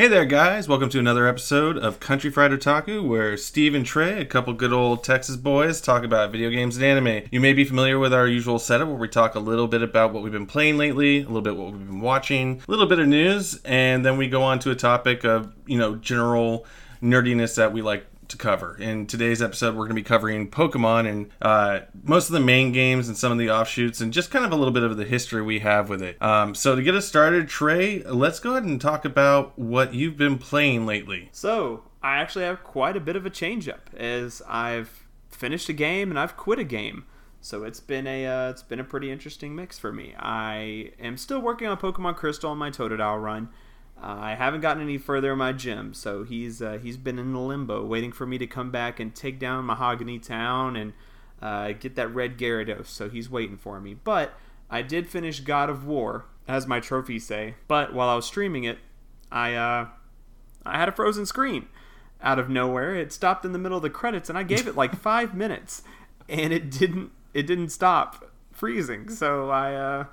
Hey there, guys. Welcome to another episode of Country Fried Otaku, where Steve and Trey, a couple good old Texas boys, talk about video games and anime. You may be familiar with our usual setup where we talk a little bit about what we've been playing lately, a little bit what we've been watching, a little bit of news, and then we go on to a topic of, you know, general nerdiness that we like to cover. In today's episode, we're going to be covering Pokemon and uh, most of the main games and some of the offshoots, and just kind of a little bit of the history we have with it. Um, so, to get us started, Trey, let's go ahead and talk about what you've been playing lately. So, I actually have quite a bit of a change up as I've finished a game and I've quit a game. So it's been a uh, it's been a pretty interesting mix for me. I am still working on Pokemon Crystal on my Totodile run. I haven't gotten any further in my gym, so he's uh, he's been in limbo, waiting for me to come back and take down Mahogany Town and uh, get that red Gyarados. So he's waiting for me. But I did finish God of War, as my trophies say. But while I was streaming it, I uh, I had a frozen screen out of nowhere. It stopped in the middle of the credits, and I gave it like five minutes, and it didn't it didn't stop freezing. So I uh,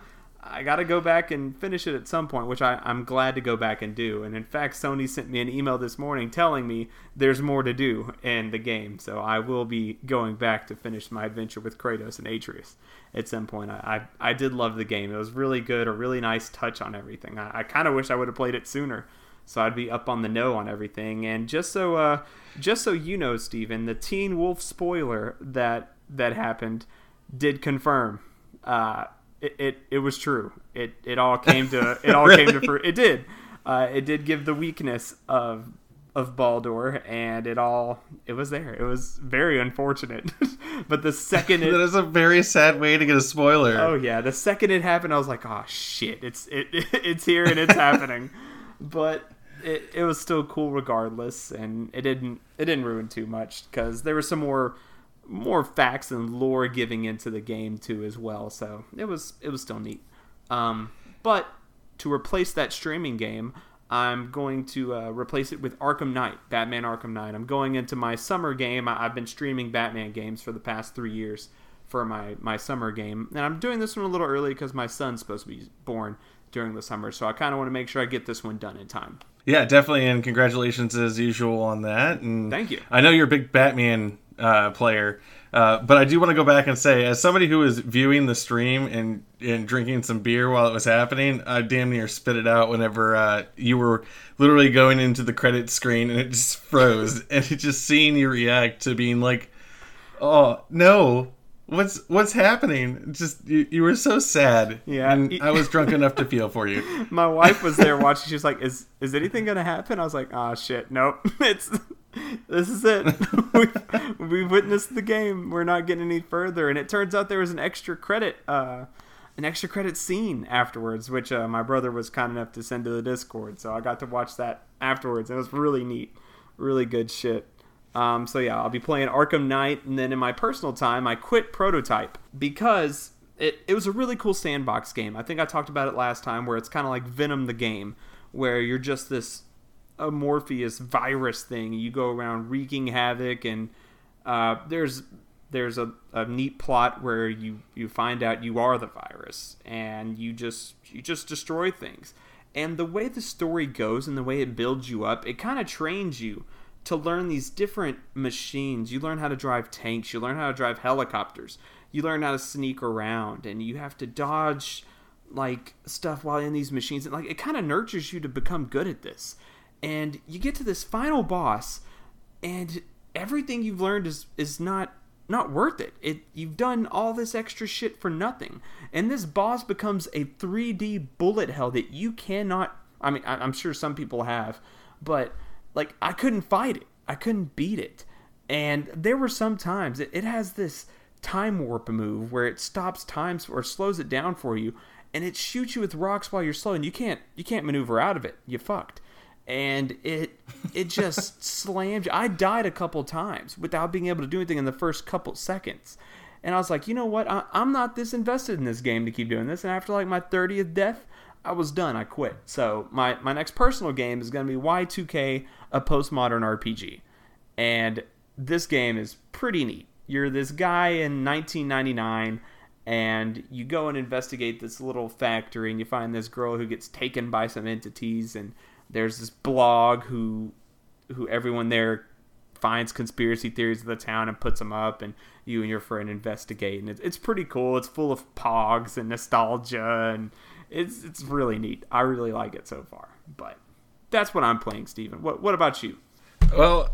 I got to go back and finish it at some point, which I, I'm glad to go back and do. And in fact, Sony sent me an email this morning telling me there's more to do in the game. So I will be going back to finish my adventure with Kratos and Atreus at some point. I, I, I did love the game. It was really good, a really nice touch on everything. I, I kind of wish I would have played it sooner. So I'd be up on the know on everything. And just so uh, just so you know, Steven, the Teen Wolf spoiler that that happened did confirm. Uh, it, it, it was true. It it all came to it all really? came to fruit. It did. Uh, it did give the weakness of of Baldur, and it all it was there. It was very unfortunate, but the second it, that is a very sad way to get a spoiler. Oh yeah, the second it happened, I was like, oh shit, it's it, it's here and it's happening. But it, it was still cool regardless, and it didn't it didn't ruin too much because there was some more more facts and lore giving into the game too as well. So it was it was still neat. Um, but to replace that streaming game, I'm going to uh, replace it with Arkham Knight, Batman Arkham Knight. I'm going into my summer game. I- have been streaming Batman games for the past three years for my, my summer game. And I'm doing this one a little early because my son's supposed to be born during the summer. So I kind of want to make sure I get this one done in time. Yeah, definitely. And congratulations as usual on that. And Thank you. I know you're a big Batman uh, player. Uh, but I do want to go back and say, as somebody who was viewing the stream and, and drinking some beer while it was happening, I damn near spit it out whenever uh, you were literally going into the credit screen and it just froze. and it just seeing you react to being like, oh, no, what's what's happening? Just you, you were so sad. Yeah and i was drunk enough to feel for you. My wife was there watching. She was like is is anything gonna happen? I was like oh shit. Nope. It's this is it. we've, we've, witnessed the game. We're not getting any further. And it turns out there was an extra credit, uh, an extra credit scene afterwards, which uh, my brother was kind enough to send to the Discord. So I got to watch that afterwards. It was really neat, really good shit. Um, so yeah, I'll be playing Arkham Knight, and then in my personal time, I quit Prototype because it, it was a really cool sandbox game. I think I talked about it last time, where it's kind of like Venom the game, where you're just this a Morpheus virus thing. You go around wreaking havoc, and uh, there's there's a, a neat plot where you you find out you are the virus, and you just you just destroy things. And the way the story goes and the way it builds you up, it kind of trains you to learn these different machines. You learn how to drive tanks, you learn how to drive helicopters, you learn how to sneak around, and you have to dodge like stuff while in these machines. And like it kind of nurtures you to become good at this and you get to this final boss and everything you've learned is is not not worth it. It you've done all this extra shit for nothing. And this boss becomes a 3D bullet hell that you cannot I mean I, am sure some people have, but like I couldn't fight it. I couldn't beat it. And there were some times it, it has this time warp move where it stops times or slows it down for you and it shoots you with rocks while you're slow and you can't you can't maneuver out of it. You fucked and it it just slammed you. I died a couple times without being able to do anything in the first couple seconds. And I was like, you know what? I, am not this invested in this game to keep doing this. And after like my 30th death, I was done. I quit. So my, my next personal game is going to be Y2K, a postmodern RPG. And this game is pretty neat. You're this guy in 1999 and you go and investigate this little factory and you find this girl who gets taken by some entities and there's this blog who who everyone there finds conspiracy theories of the town and puts them up and you and your friend investigate and it's, it's pretty cool it's full of pogs and nostalgia and it's it's really neat i really like it so far but that's what i'm playing steven what, what about you Well,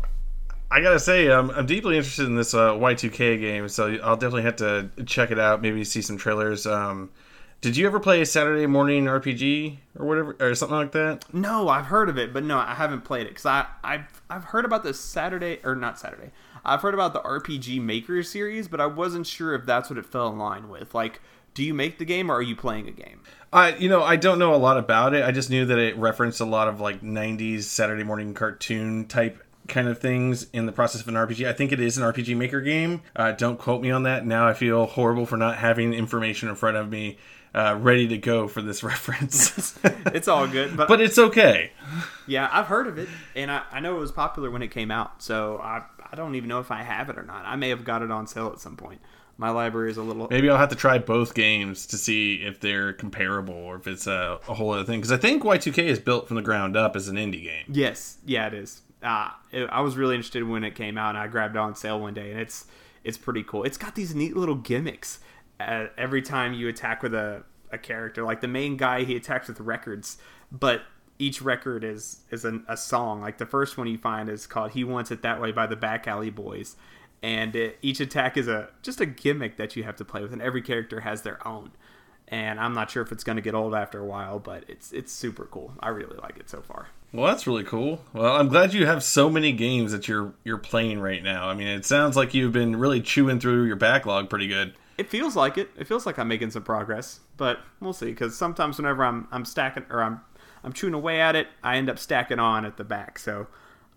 I gotta say, um, I'm deeply interested in this uh, Y2K game, so I'll definitely have to check it out. Maybe see some trailers. Um, did you ever play Saturday Morning RPG or whatever, or something like that? no i've heard of it but no i haven't played it because I, I've, I've heard about this saturday or not saturday i've heard about the rpg maker series but i wasn't sure if that's what it fell in line with like do you make the game or are you playing a game I, you know, I don't know a lot about it. I just knew that it referenced a lot of like '90s Saturday morning cartoon type kind of things in the process of an RPG. I think it is an RPG Maker game. Uh, don't quote me on that. Now I feel horrible for not having information in front of me uh, ready to go for this reference. it's all good but, but it's okay. yeah i've heard of it and I, I know it was popular when it came out so I, I don't even know if i have it or not i may have got it on sale at some point my library is a little Maybe I'll have to try both games to see if they're comparable or if it's a, a whole other thing. Because I think Y2K is built from the ground up as an indie game. Yes, yeah, it is. Uh, it, I was really interested when it came out, and I grabbed it on sale one day, and it's it's pretty cool. It's got these neat little gimmicks. Every time you attack with a, a character, like the main guy, he attacks with records, but each record is is a, a song. Like the first one you find is called "He Wants It That Way" by the Back Alley Boys, and it, each attack is a just a gimmick that you have to play with, and every character has their own. And I'm not sure if it's going to get old after a while, but it's it's super cool. I really like it so far. Well, that's really cool. Well, I'm glad you have so many games that you're you're playing right now. I mean, it sounds like you've been really chewing through your backlog pretty good. It feels like it. It feels like I'm making some progress, but we'll see. Because sometimes whenever I'm I'm stacking or I'm I'm chewing away at it, I end up stacking on at the back. So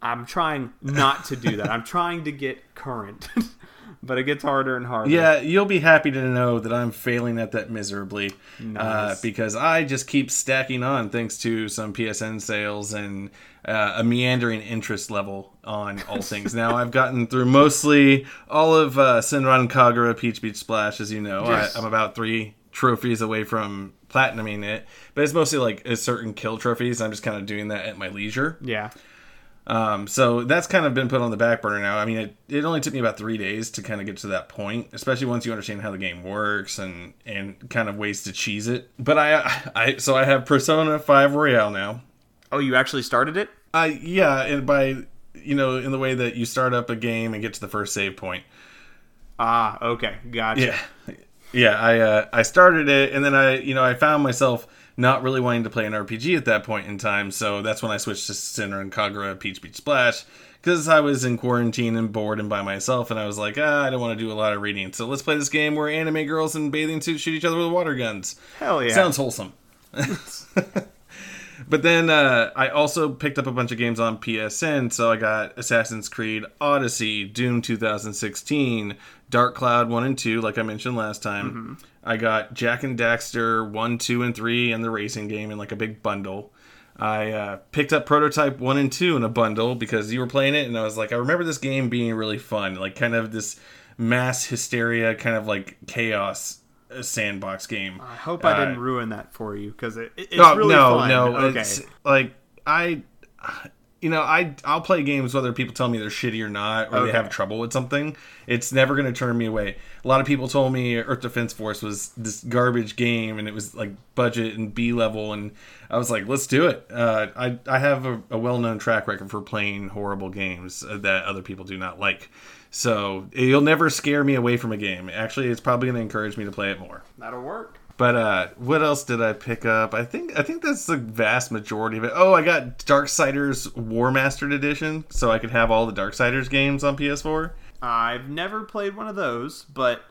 I'm trying not to do that. I'm trying to get current, but it gets harder and harder. Yeah, you'll be happy to know that I'm failing at that miserably uh, because I just keep stacking on thanks to some PSN sales and uh, a meandering interest level on all things. now I've gotten through mostly all of uh, Senran Kagura Peach Beach Splash, as you know. Yes. I, I'm about three trophies away from platinuming it, but it's mostly like a certain kill trophies. I'm just kind of doing that at my leisure. Yeah. Um, so that's kind of been put on the back burner now. I mean, it, it only took me about three days to kind of get to that point, especially once you understand how the game works and and kind of ways to cheese it. But I I so I have Persona Five Royal now. Oh, you actually started it? I yeah, and by you know in the way that you start up a game and get to the first save point. Ah, okay, gotcha. Yeah, yeah. I uh, I started it, and then I you know I found myself not really wanting to play an RPG at that point in time, so that's when I switched to Senran Kagura Peach Beach Splash because I was in quarantine and bored and by myself, and I was like, ah, I don't want to do a lot of reading, so let's play this game where anime girls in bathing suits shoot each other with water guns. Hell yeah. Sounds wholesome. but then uh, I also picked up a bunch of games on PSN. So I got Assassin's Creed Odyssey, Doom 2016, Dark Cloud 1 and 2, like I mentioned last time. I got Jak and Daxter 1, 2, and 3 and the racing game in like a big bundle. I uh, picked up Prototype 1 and 2 in a bundle because you were playing it, and I was like, I remember this game being really fun. Like, kind of this mass hysteria, kind of like chaos uh, sandbox game. I hope I Uh, didn't ruin that for you because it, it- it's no, really no, fun. no. Okay. It's like I, you know, I I'll play games whether people tell me they're shitty or not, or Okay. they have trouble with something. It's never going to turn me away. A lot of people told me Earth Defense Force was this garbage game, and it was like budget and B level, and I was like, let's do it. Uh, I I have a, a well known track record for playing horrible games uh, that other people do not like. So you'll never scare me away from a game. Actually, it's probably going to encourage me to play it more. That'll work. But uh, what else did I pick up? I think I think that's the vast majority of it. Oh, I got Darksiders Warmastered Edition, so I could have all the Darksiders games on PS4. I've never played one of those, but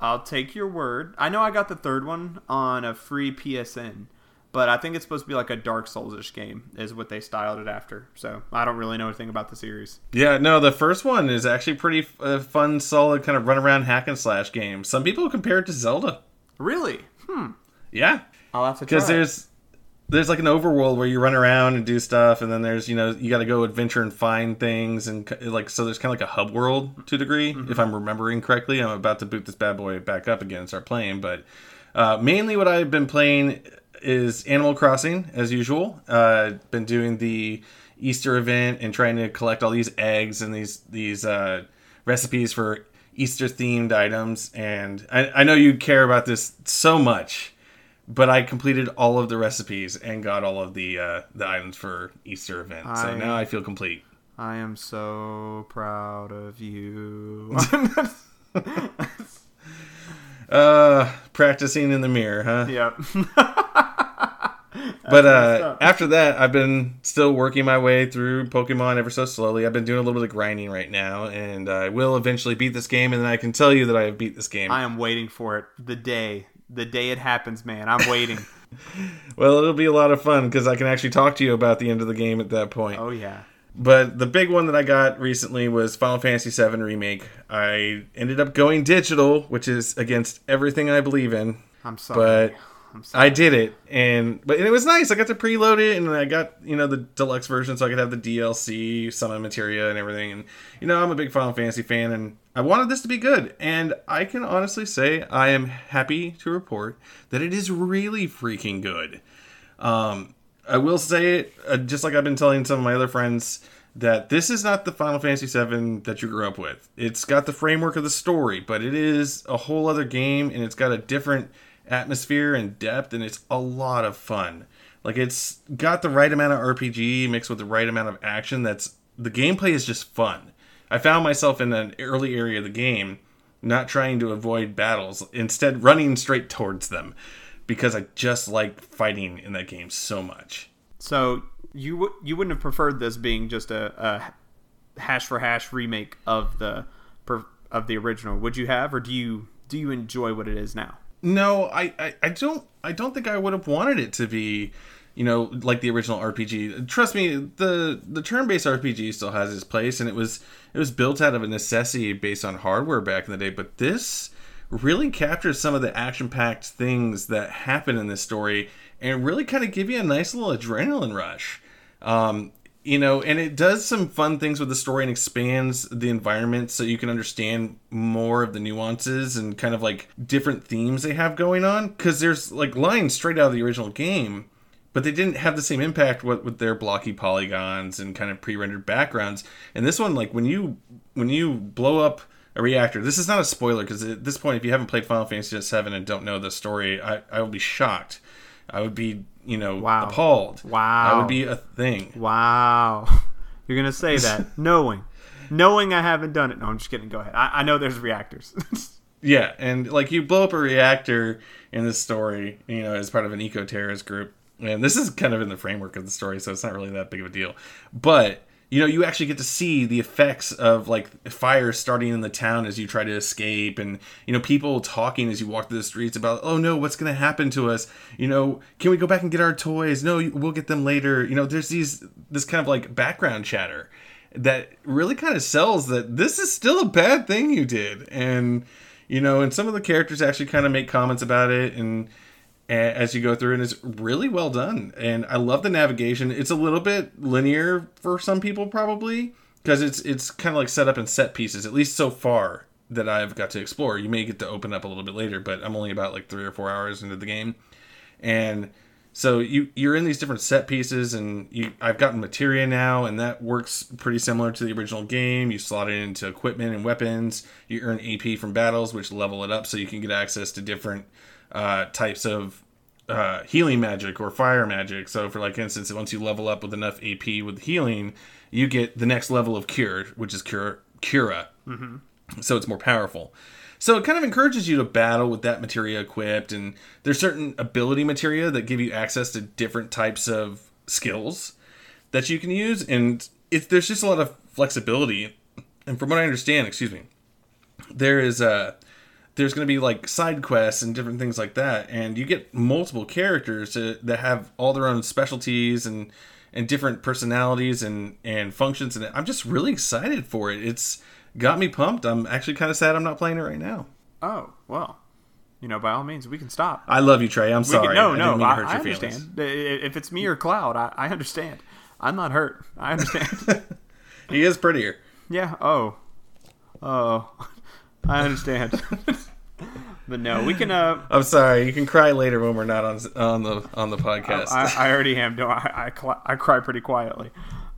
I'll take your word. I know I got the third one on a free PSN, but I think it's supposed to be like a Dark Souls-ish game, is what they styled it after. So I don't really know anything about the series. Yeah, no, the first one is actually pretty uh, fun, solid kind of run around hack and slash game. Some people compare it to Zelda. Really? Hmm. Yeah, I'll have to because there's there's like an overworld where you run around and do stuff, and then there's you know you got to go adventure and find things, and like so there's kind of like a hub world to a degree, if I'm remembering correctly. I'm about to boot this bad boy back up again and start playing, but uh, mainly what I've been playing is Animal Crossing as usual. Uh, been doing the Easter event and trying to collect all these eggs and these these uh, recipes for Easter themed items. And I, I know you care about this so much, but I completed all of the recipes and got all of the uh, the items for Easter event. so now I feel complete. I am so proud of you. Uh, practicing in the mirror, huh? yep. but uh, after that, I've been still working my way through Pokemon ever so slowly. I've been doing a little bit of grinding right now, and I will eventually beat this game. And then I can tell you that I have beat this game. I am waiting for it. The day, the day it happens, man. I'm waiting. well, it'll be a lot of fun because I can actually talk to you about the end of the game at that point. oh yeah. But the big one that I got recently was Final Fantasy VII Remake. I ended up going digital, which is against everything I believe in. I'm sorry. But I did it, and but and it was nice. I got to preload it, and I got you know the deluxe version, so I could have the DLC, summon materia, and everything. And you know, I'm a big Final Fantasy fan, and I wanted this to be good. And I can honestly say I am happy to report that it is really freaking good. Um, I will say it, uh, just like I've been telling some of my other friends, that this is not the Final Fantasy VII that you grew up with. It's got the framework of the story, but it is a whole other game, and it's got a different atmosphere and depth, and it's a lot of fun. Like it's got the right amount of RPG mixed with the right amount of action. That's the gameplay is just fun. I found myself in an early area of the game, not trying to avoid battles, instead running straight towards them because I just like fighting in that game so much. So you w- you wouldn't have preferred this being just a, a hash for hash remake of the of the original, would you have, or do you do you enjoy what it is now? No, I, I, I don't I don't think I would have wanted it to be, you know, like the original RPG. Trust me, the the turn-based RPG still has its place and it was it was built out of a necessity based on hardware back in the day, but this really captures some of the action-packed things that happen in this story and really kind of give you a nice little adrenaline rush. Um, you know, and it does some fun things with the story and expands the environment so you can understand more of the nuances and kind of like different themes they have going on. Because there's like lines straight out of the original game, but they didn't have the same impact with, with their blocky polygons and kind of pre-rendered backgrounds. And this one, like when you when you blow up a reactor, this is not a spoiler because at this point, if you haven't played Final Fantasy VII and don't know the story, I, I will be shocked. I would be, you know, Wow. appalled. Wow. That would be a thing. Wow, you're gonna say that knowing knowing I haven't done it. No, I'm just kidding. Go ahead. I, I know there's reactors. Yeah, and like you blow up a reactor in this story, you know, as part of an eco terrorist group. And this is kind of in the framework of the story, so it's not really that big of a deal. But you know, you actually get to see the effects of like fire starting in the town as you try to escape, and you know, people talking as you walk through the streets about, oh no, what's going to happen to us? You know, can we go back and get our toys? No, we'll get them later. You know, there's these this kind of like background chatter that really kind of sells that this is still a bad thing you did, and you know, and some of the characters actually kind of make comments about it and as you go through and it's really well done and i love the navigation it's a little bit linear for some people probably because it's it's kind of like set up in set pieces at least so far that i've got to explore you may get to open up a little bit later but i'm only about like three or four hours into the game and so you you're in these different set pieces and you I've gotten materia now and that works pretty similar to the original game. You slot it into equipment and weapons. You earn AP from battles which level it up so you can get access to different uh, types of uh, healing magic or fire magic. So for like instance, once you level up with enough AP with healing, you get the next level of cure, which is cure cura. So it's more powerful. So it kind of encourages you to battle with that materia equipped, and there's certain ability materia that give you access to different types of skills that you can use, and it's there's just a lot of flexibility. And from what I understand, excuse me, there is a there's going to be like side quests and different things like that, and you get multiple characters uh, that have all their own specialties and and different personalities and and functions, and I'm just really excited for it. It's got me pumped. I'm actually kind of sad I'm not playing it right now. oh well, you know, by all means, we can stop. I love you, Trey. I'm We sorry. can, no, I no, didn't mean to I, hurt I your feelings. understand. If it's me or Cloud, I, I understand. I'm not hurt. I understand. He is prettier. yeah. Oh. Oh. I understand. But no, we can. Uh, I'm sorry. You can cry later when we're not on on the on the podcast. I, I already am. No, I I, cl- I cry pretty quietly.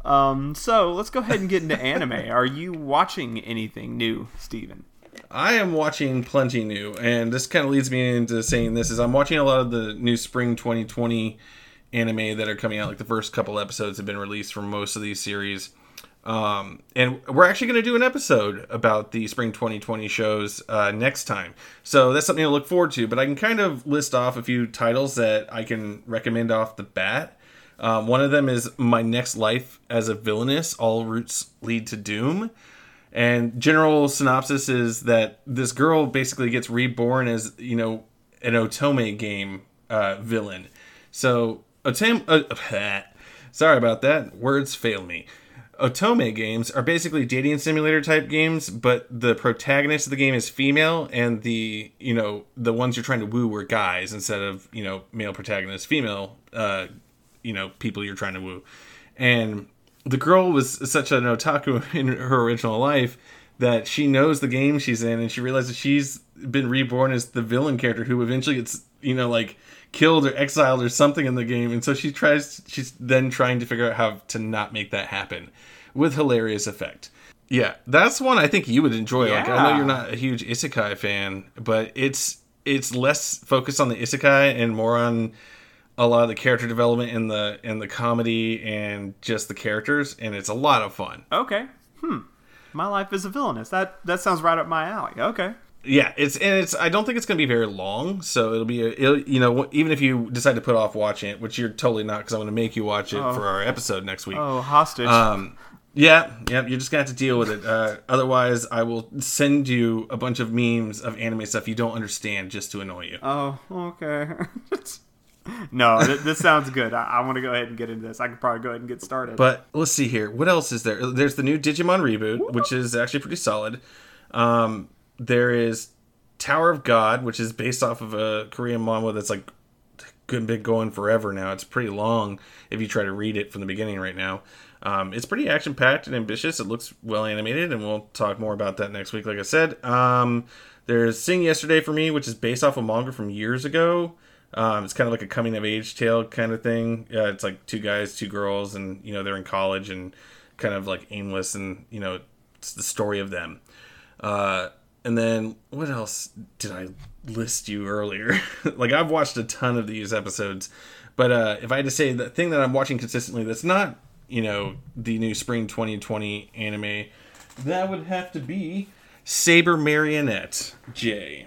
Um, so let's go ahead and get into anime. Are you watching anything new, Steven? I am watching plenty new, and this kind of leads me into saying this is I'm watching a lot of the new spring 2020 anime that are coming out. Like the first couple episodes have been released from most of these series. Um, and we're actually going to do an episode about the spring 2020 shows uh, next time. So that's something to look forward to. But I can kind of list off a few titles that I can recommend off the bat. Um, one of them is My Next Life as a Villainess All Routes Lead to Doom. And general synopsis is that this girl basically gets reborn as, you know, an Otome game uh, villain. So, Otome. Uh, sorry about that. Words fail me. Otome games are basically dating simulator type games, but the protagonist of the game is female, and the you know the ones you're trying to woo are guys instead of you know male protagonist, female uh, you know people you're trying to woo, and the girl was such an otaku in her original life that she knows the game she's in, and she realizes she's been reborn as the villain character who eventually gets you know like killed or exiled or something in the game and so she tries she's then trying to figure out how to not make that happen with hilarious effect yeah that's one i think you would enjoy like i know you're not a huge isekai fan but it's it's less focused on the isekai and more on a lot of the character development and the and the comedy and just the characters and it's a lot of fun Okay. Hmm. My life is a villainess. That that sounds right up my alley. Okay. Yeah, it's and it's. I don't think it's going to be very long, so it'll be. A, it'll, you know, even if you decide to put off watching it, which you're totally not, because I'm going to make you watch it Oh. for our episode next week. Oh, hostage. Um, yeah, yeah, you're just gonna have to deal with it. Uh, otherwise, I will send you a bunch of memes of anime stuff you don't understand just to annoy you. oh, okay. no, th- this sounds good. I, I want to go ahead and get into this. I could probably go ahead and get started. But let's see here. What else is there? There's the new Digimon reboot, which is actually pretty solid. Um, there is Tower of God, which is based off of a Korean manga that's like been going forever now. It's pretty long if you try to read it from the beginning right now. Um, it's pretty action packed and ambitious. It looks well animated, and we'll talk more about that next week. Like I said, um, there's Sing Yesterday for me, which is based off a manga from years ago. Um, it's kind of like a coming of age tale kind of thing. Uh, it's like two guys, two girls, and you know they're in college and kind of like aimless, and you know it's the story of them. Uh, and then what else did I list you earlier? like I've watched a ton of these episodes, but uh, if I had to say the thing that I'm watching consistently that's not you know the new spring 2020 anime, that would have to be Saber Marionette J.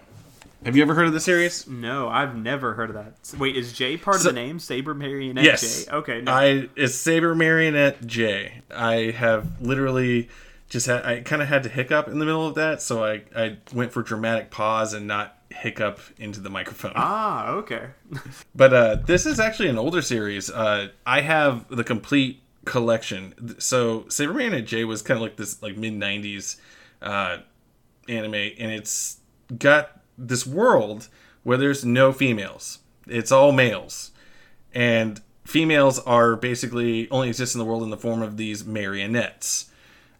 Have you ever heard of the series? no, I've never heard of that. Wait, is J part So- of the name? Saber Marionette Yes. J? Okay. No. I it's Saber Marionette J. I have literally just had I kind of had to hiccup in the middle of that, so I I went for dramatic pause and not hiccup into the microphone. ah, okay. But uh, this is actually an older series. Uh, I have the complete collection. So Saber and J was kind of like this like mid '90s uh, anime, and it's got this world where there's no females. It's all males, and females are basically only exist in the world in the form of these marionettes.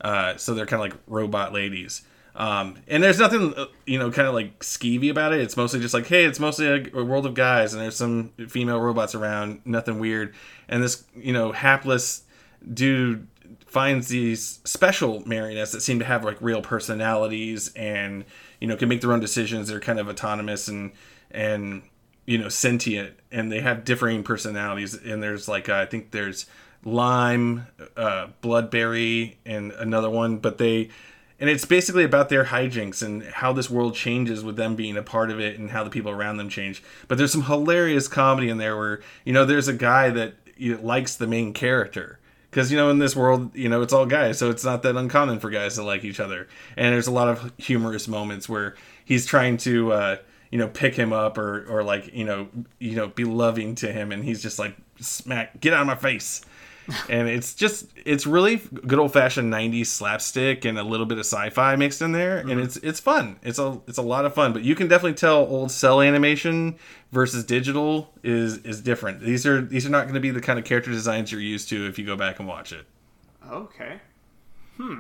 Uh, so they're kind of like robot ladies. Um, and there's nothing, uh, you know, kind of like skeevy about it. It's mostly just like, hey, it's mostly a, world of guys, and there's some female robots around. Nothing weird. And this, you know, hapless dude finds these special marionettes that seem to have like real personalities and you know can make their own decisions. They're kind of autonomous and and you know sentient, and they have differing personalities. And there's like uh, I think there's lime, uh, bloodberry, and another one, but they and it's basically about their hijinks and how this world changes with them being a part of it and how the people around them change. But there's some hilarious comedy in there where you know there's a guy that you know, likes the main character. Because you know in this world you know it's all guys so it's not that uncommon for guys to like each other. And there's a lot of humorous moments where he's trying to uh you know pick him up or or like you know you know be loving to him and he's just like smack get out of my face and it's just it's really good old fashioned 90s slapstick and a little bit of sci-fi mixed in there and it's it's fun it's a it's a lot of fun but you can definitely tell old cell animation versus digital is is different these are these are not going to be the kind of character designs you're used to if you go back and watch it Okay. Hmm.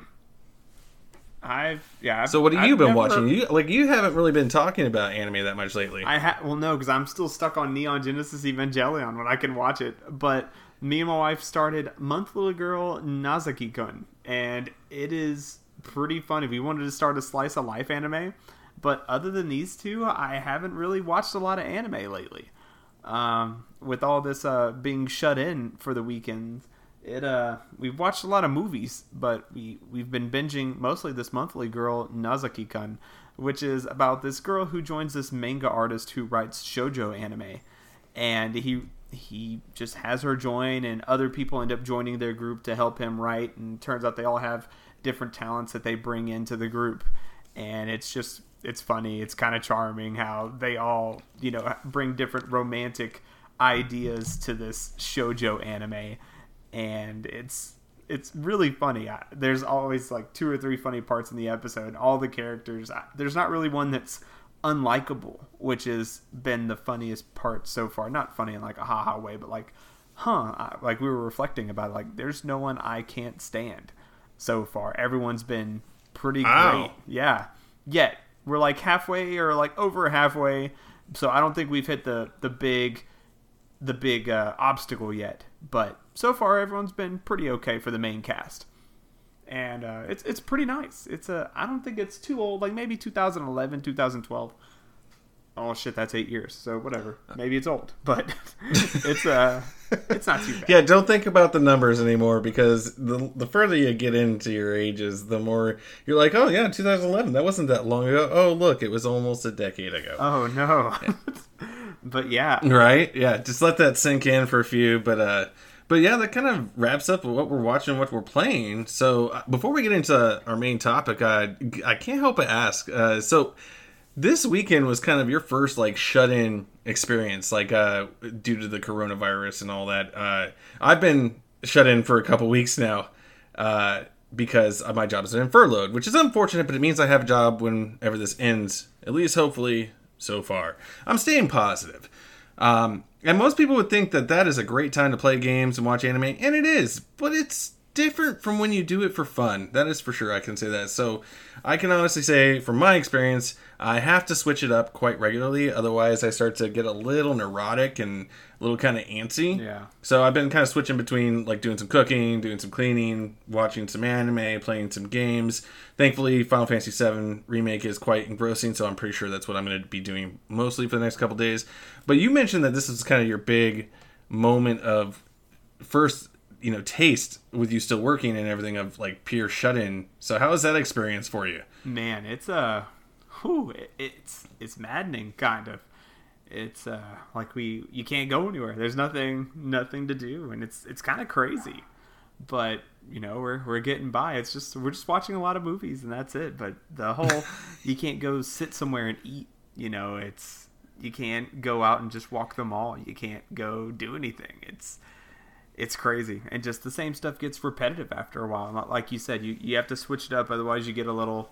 I've yeah. I've, So what have I've you been never- watching? You like you haven't really been talking about anime that much lately. I ha- well no, because I'm still stuck on Neon Genesis Evangelion when I can watch it. But me and my wife started Month Little Girl Nozaki-kun, and it is pretty fun. If you wanted to start a slice of life anime, but other than these two, I haven't really watched a lot of anime lately. Um, with all this uh, being shut in for the weekends, it uh we've watched a lot of movies, but we we've been binging mostly this monthly girl Nozaki-kun, which is about this girl who joins this manga artist who writes shojo anime, and he he just has her join, and other people end up joining their group to help him write, and turns out they all have different talents that they bring into the group, and it's just it's funny, it's kind of charming how they all you know bring different romantic ideas to this shojo anime and it's it's really funny. There's always like two or three funny parts in the episode. All the characters, there's not really one that's unlikable, which has been the funniest part so far. Not funny in like a haha way, but like, huh? I, like we were reflecting about it, like there's no one I can't stand so far. Everyone's been pretty great. Yeah. Yet we're like halfway or like over halfway, so I don't think we've hit the the big the big uh, obstacle yet. But so far, everyone's been pretty okay for the main cast, and uh, it's it's pretty nice. It's a I don't think it's too old. Like maybe 2011, 2012. Oh shit, that's eight years. So whatever. Maybe it's old, but it's uh it's not too bad. yeah, don't think about the numbers anymore because the the further you get into your ages, the more you're like, oh yeah, 2011, that wasn't that long ago. Oh look, it was almost a decade ago. Oh no. but yeah, Right? Yeah, just let that sink in for a few. But uh, but yeah, that kind of wraps up what we're watching, what we're playing. So uh, before we get into our main topic, I I can't help but ask. Uh, so this weekend was kind of your first like shut-in experience, like uh, due to the coronavirus and all that. Uh, I've been shut in for a couple weeks now. Uh, because my job is in furloughed, which is unfortunate, but it means I have a job whenever this ends. At least, hopefully, so far. I'm staying positive. Um, and most people would think that that is a great time to play games and watch anime, and it is, but it's different from when you do it for fun. That is for sure, I can say that. So I can honestly say, from my experience, I have to switch it up quite regularly. Otherwise, I start to get a little neurotic and a little kind of antsy. Yeah. So I've been kind of switching between like doing some cooking, doing some cleaning, watching some anime, playing some games. Thankfully, Final Fantasy VII remake is quite engrossing, so I'm pretty sure that's what I'm going to be doing mostly for the next couple days. But you mentioned that this is kind of your big moment of first, you know, taste with you still working and everything of like pure shut-in. So how was that experience for you? man, it's uh, whew, it, it's it's maddening, kind of. It's uh, like we you can't go anywhere. There's nothing nothing to do, and it's it's kind of crazy. But you know we're we're getting by. It's just we're just watching a lot of movies, and that's it. But the whole you can't go sit somewhere and eat. You know, it's you can't go out and just walk the mall. You can't go do anything. It's it's crazy and just the same stuff gets repetitive after a while like you said you, you have to switch it up otherwise you get a little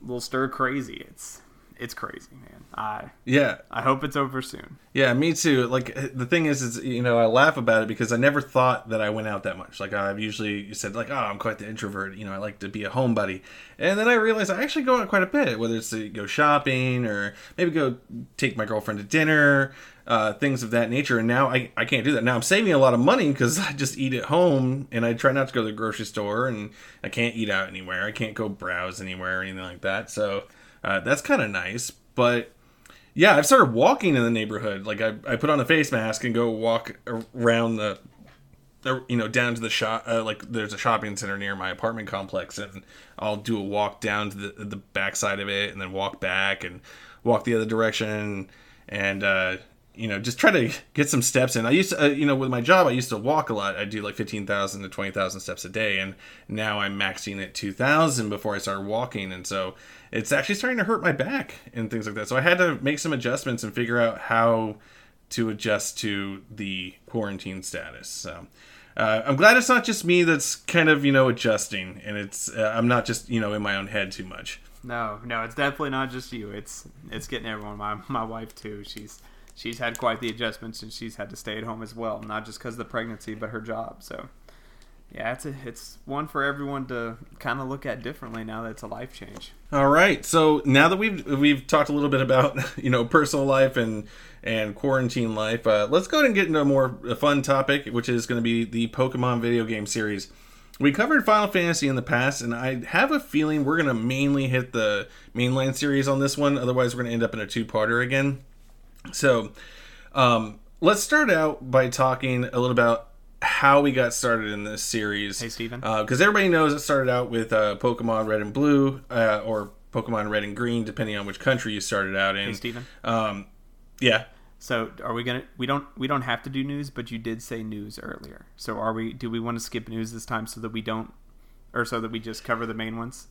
little stir crazy. It's it's crazy man i Yeah, i hope it's over soon Yeah, me too. Like the thing is, is you know, I laugh about it because I never thought that I went out that much. Like I've usually said, like, oh, I'm quite the introvert. You know, I like to be a homebody. And then I realized I actually go out quite a bit, whether it's to go shopping or maybe go take my girlfriend to dinner, uh, things of that nature. And now I, I can't do that. Now I'm saving a lot of money because I just eat at home and I try not to go to the grocery store and I can't eat out anywhere. I can't go browse anywhere or anything like that. So uh, that's kind of nice, but yeah, I've started walking in the neighborhood. Like I, I put on a face mask and go walk around the, you know, down to the shop. Uh, like there's a shopping center near my apartment complex, and I'll do a walk down to the the backside of it, and then walk back and walk the other direction, and uh, you know, just try to get some steps in. I used to, uh, you know, with my job, I used to walk a lot. I do like fifteen thousand to twenty thousand steps a day, and now I'm maxing at two thousand before I start walking, and so it's actually starting to hurt my back and things like that. So I had to make some adjustments and figure out how to adjust to the quarantine status. So uh, I'm glad it's not just me that's kind of you know adjusting, and it's uh, I'm not just you know in my own head too much. no no it's definitely not just you it's it's getting everyone my my wife too she's she's had quite the adjustments and she's had to stay at home as well not just because of the pregnancy but her job so Yeah, it's a, it's one for everyone to kind of look at differently now that it's a life change. All right. So now that we've we've talked a little bit about you know personal life and and quarantine life, uh, let's go ahead and get into a more fun topic, which is going to be the Pokemon video game series. We covered Final Fantasy in the past, and I have a feeling we're going to mainly hit the mainline series on this one. Otherwise, we're going to end up in a two-parter again. So, um, let's start out by talking a little about how we got started in this series. Hey, Steven. Because uh, everybody knows it started out with uh, Pokemon Red and Blue, uh, or Pokemon Red and Green, depending on which country you started out in. Hey, Steven. Um, yeah. So are we gonna? We don't. We don't have to do news, but you did say news earlier. So are we? Do we want to skip news this time so that we don't, or so that we just cover the main ones?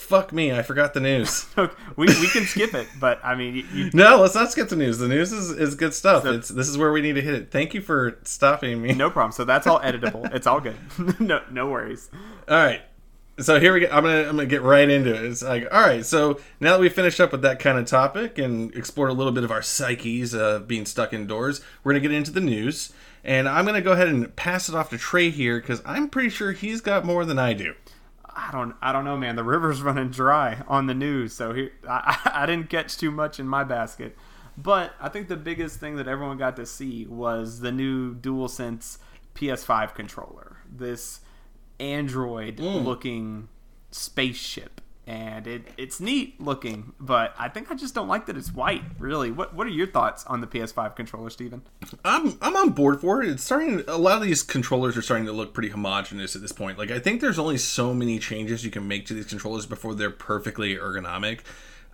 Fuck me, I forgot the news. we, we can skip it, but I mean, you, you, no, let's not skip the news. The news is, is good stuff. So, it's this is where we need to hit it. Thank you for stopping me. No problem. So that's all editable. it's all good. no no worries. All right. So here we go. I'm gonna I'm gonna get right into it. It's like all right. So now that we finished up with that kind of topic and explored a little bit of our psyches uh, being stuck indoors, we're gonna get into the news. And I'm gonna go ahead and pass it off to Trey here because I'm pretty sure he's got more than I do. I don't I don't know, man. The river's running dry on the news, so he, I, I didn't catch too much in my basket. But I think the biggest thing that everyone got to see was the new DualSense PS5 controller. This Android mm. looking spaceship and it, it's neat looking, but I think I just don't like that it's white. Really, what what are your thoughts on the PS5 controller, Steven? I'm I'm on board for it. It's starting. A lot of these controllers are starting to look pretty homogenous at this point. Like I think there's only so many changes you can make to these controllers before they're perfectly ergonomic.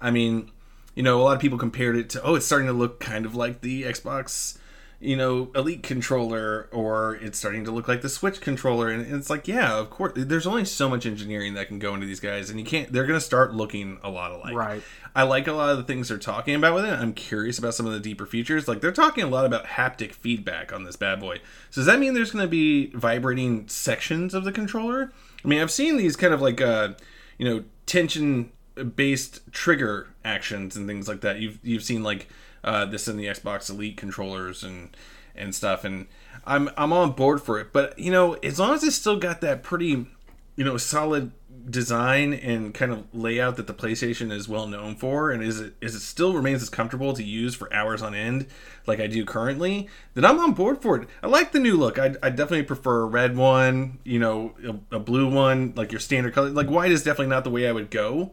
I mean, you know, a lot of people compared it to oh, it's starting to look kind of like the Xbox you know, Elite controller, or it's starting to look like the Switch controller, and it's like, yeah, of course. There's only so much engineering that can go into these guys, and you can't. They're going to start looking a lot alike. Right. I like a lot of the things they're talking about with it. I'm curious about some of the deeper features. Like they're talking a lot about haptic feedback on this bad boy. So does that mean there's going to be vibrating sections of the controller? I mean, I've seen these kind of like, uh, you know, tension based trigger actions and things like that. You've you've seen like uh, this in the Xbox Elite controllers and and stuff, and I'm I'm on board for it. But you know, as long as it's still got that pretty, you know, solid design and kind of layout that the PlayStation is well known for, and is it is it still remains as comfortable to use for hours on end like I do currently, then I'm on board for it. I like the new look. I, I definitely prefer a red one, you know, a, a blue one, like your standard color. Like white is definitely not the way I would go.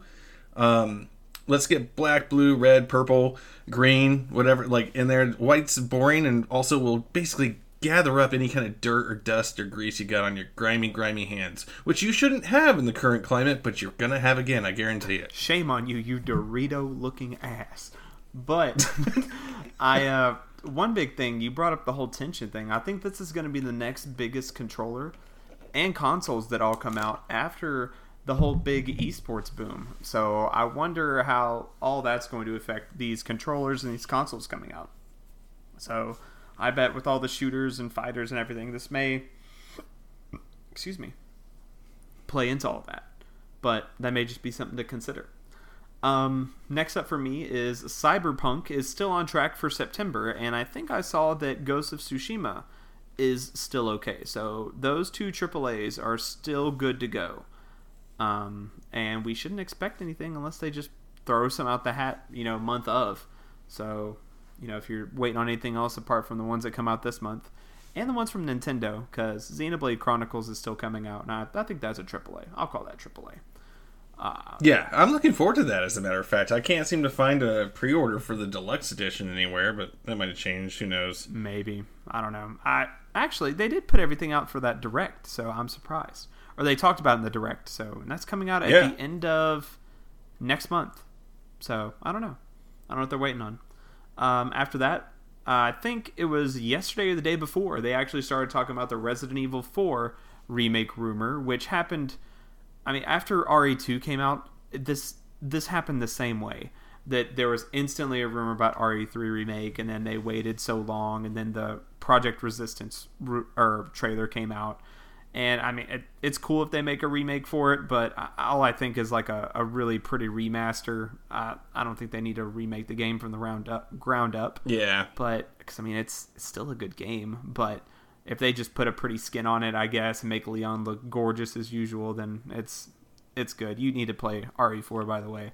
Um, let's get black, blue, red, purple, green, whatever, like in there. White's boring and also will basically gather up any kind of dirt or dust or grease you got on your grimy, grimy hands, which you shouldn't have in the current climate, but you're gonna have again, I guarantee it. Shame on you, you Dorito looking ass. But I, uh, one big thing, you brought up the whole tension thing. I think this is gonna be the next biggest controller and consoles that all come out after the whole big esports boom. So I wonder how all that's going to affect these controllers and these consoles coming out. So I bet with all the shooters and fighters and everything, this may, excuse me, play into all that. But that may just be something to consider. Um, next up for me is Cyberpunk is still on track for September, and I think I saw that Ghost of Tsushima is still okay. So those two AAA's are still good to go. Um, and we shouldn't expect anything unless they just throw some out the hat, you know, month of. So, you know, if you're waiting on anything else apart from the ones that come out this month, and the ones from Nintendo, because Xenoblade Chronicles is still coming out, and I, I think that's a AAA. I'll call that AAA. Uh, yeah, I'm looking forward to that. As a matter of fact, I can't seem to find a pre-order for the deluxe edition anywhere, but that might have changed. Who knows? Maybe I don't know. I actually they did put everything out for that direct, so I'm surprised or they talked about in the direct. So and that's coming out at yeah. the end of next month. So I don't know. I don't know what they're waiting on. Um, after that, uh, I think it was yesterday or the day before they actually started talking about the Resident Evil 4 remake rumor, which happened. I mean, after RE2 came out, this this happened the same way. That there was instantly a rumor about RE3 remake, and then they waited so long, and then the Project Resistance or trailer came out, and I mean, it, it's cool if they make a remake for it, but all I think is like a, a really pretty remaster. Uh, I don't think they need to remake the game from the round up, ground up. Yeah. But because I mean, it's, it's still a good game, but if they just put a pretty skin on it, I guess, and make Leon look gorgeous as usual, then it's it's good. You need to play RE4, by the way.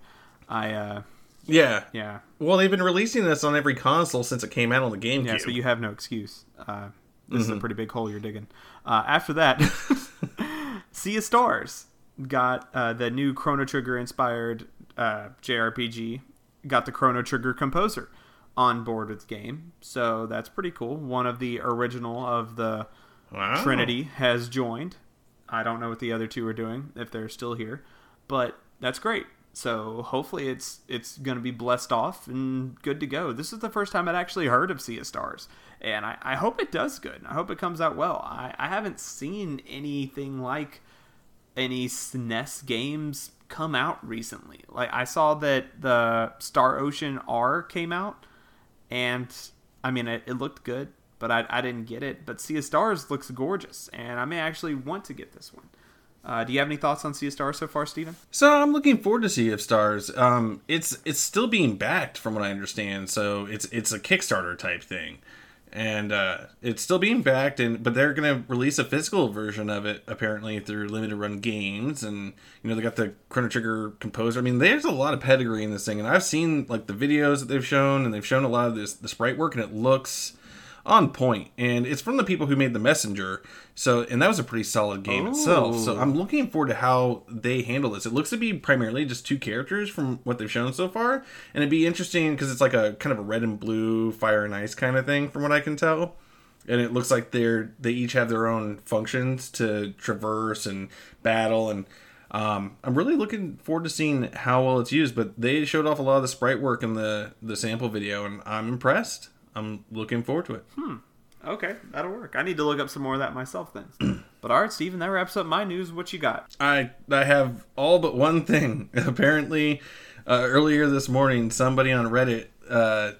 I uh, Yeah. yeah Well, they've been releasing this on every console since it came out on the GameCube. yeah. So you have no excuse. Uh, this is a pretty big hole you're digging. Uh, after that, Sea of Stars got uh, the new Chrono Trigger inspired uh, JRPG. Got the Chrono Trigger composer on board with the game, so that's pretty cool. One of the original of the Wow. Trinity has joined. I don't know what the other two are doing if they're still here, but that's great. So hopefully it's it's going to be blessed off and good to go. This is the first time I'd actually heard of Sea of Stars, and I, I hope it does good. I hope it comes out well. I, I haven't seen anything like any SNES games come out recently. Like I saw that the Star Ocean R came out, and I mean it, it looked good, but I, I didn't get it. But Sea of Stars looks gorgeous, and I may actually want to get this one. Uh, do you have any thoughts on Sea of Stars so far, Steven? So I'm looking forward to Sea of Stars. Um, it's it's still being backed, from what I understand. So it's it's a Kickstarter type thing, and uh, it's still being backed. And but they're gonna release a physical version of it apparently through limited run games. And you know they got the Chrono Trigger composer. I mean, there's a lot of pedigree in this thing, and I've seen like the videos that they've shown, and they've shown a lot of this the sprite work, and it looks on point and it's from the people who made the messenger so and that was a pretty solid game itself. So i'm looking forward to how they handle this. It looks to be primarily just two characters from what they've shown so far and it'd be interesting because it's like a kind of a red and blue fire and ice kind of thing from what i can tell and it looks like they're they each have their own functions to traverse and battle and um, I'm really looking forward to seeing how well it's used, but they showed off a lot of the sprite work in the the sample video, and I'm impressed. I'm looking forward to it. Hmm. Okay, that'll work. I need to look up some more of that myself then. but all right, Steven, that wraps up my news. What you got? I I have all but one thing. Apparently, uh, earlier this morning, somebody on Reddit uh,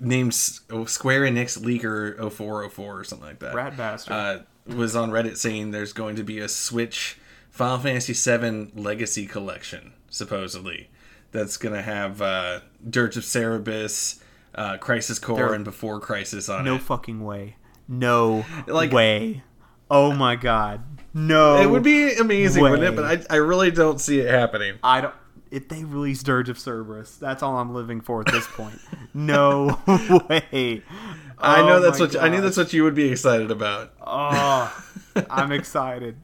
named S- Square Enix Leaker 0404 or something like that. Rat bastard. uh, was on Reddit saying there's going to be a Switch Final Fantasy VII Legacy Collection, supposedly. That's going to have uh, Dirge of Cerberus, uh, Crisis Core, There- and Before Crisis on no it. fucking way. No Like- way. Oh my god. No. It would be amazing, wouldn't it? But I, I really don't see it happening. I don't. If they release Dirge of Cerberus, that's all I'm living for at this point. no way. I know Oh that's what you, I knew that's what you would be excited about. Oh, I'm excited.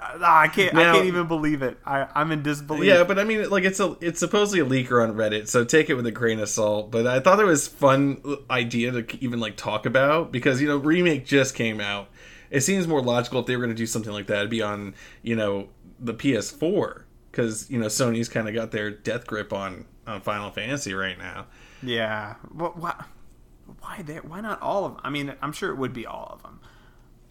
Ah, I can't. I can't even believe it. I, I'm in disbelief. Yeah, but I mean, like it's a it's supposedly a leaker on Reddit, so take it with a grain of salt. But I thought it was fun idea to even like talk about because you know remake just came out. It seems more logical if they were going to do something like that, it'd be on you know the PS4 because you know Sony's kind of got their death grip on on Final Fantasy right now. Yeah. Well, why? Why? Why not all of them? I mean, I'm sure it would be all of them.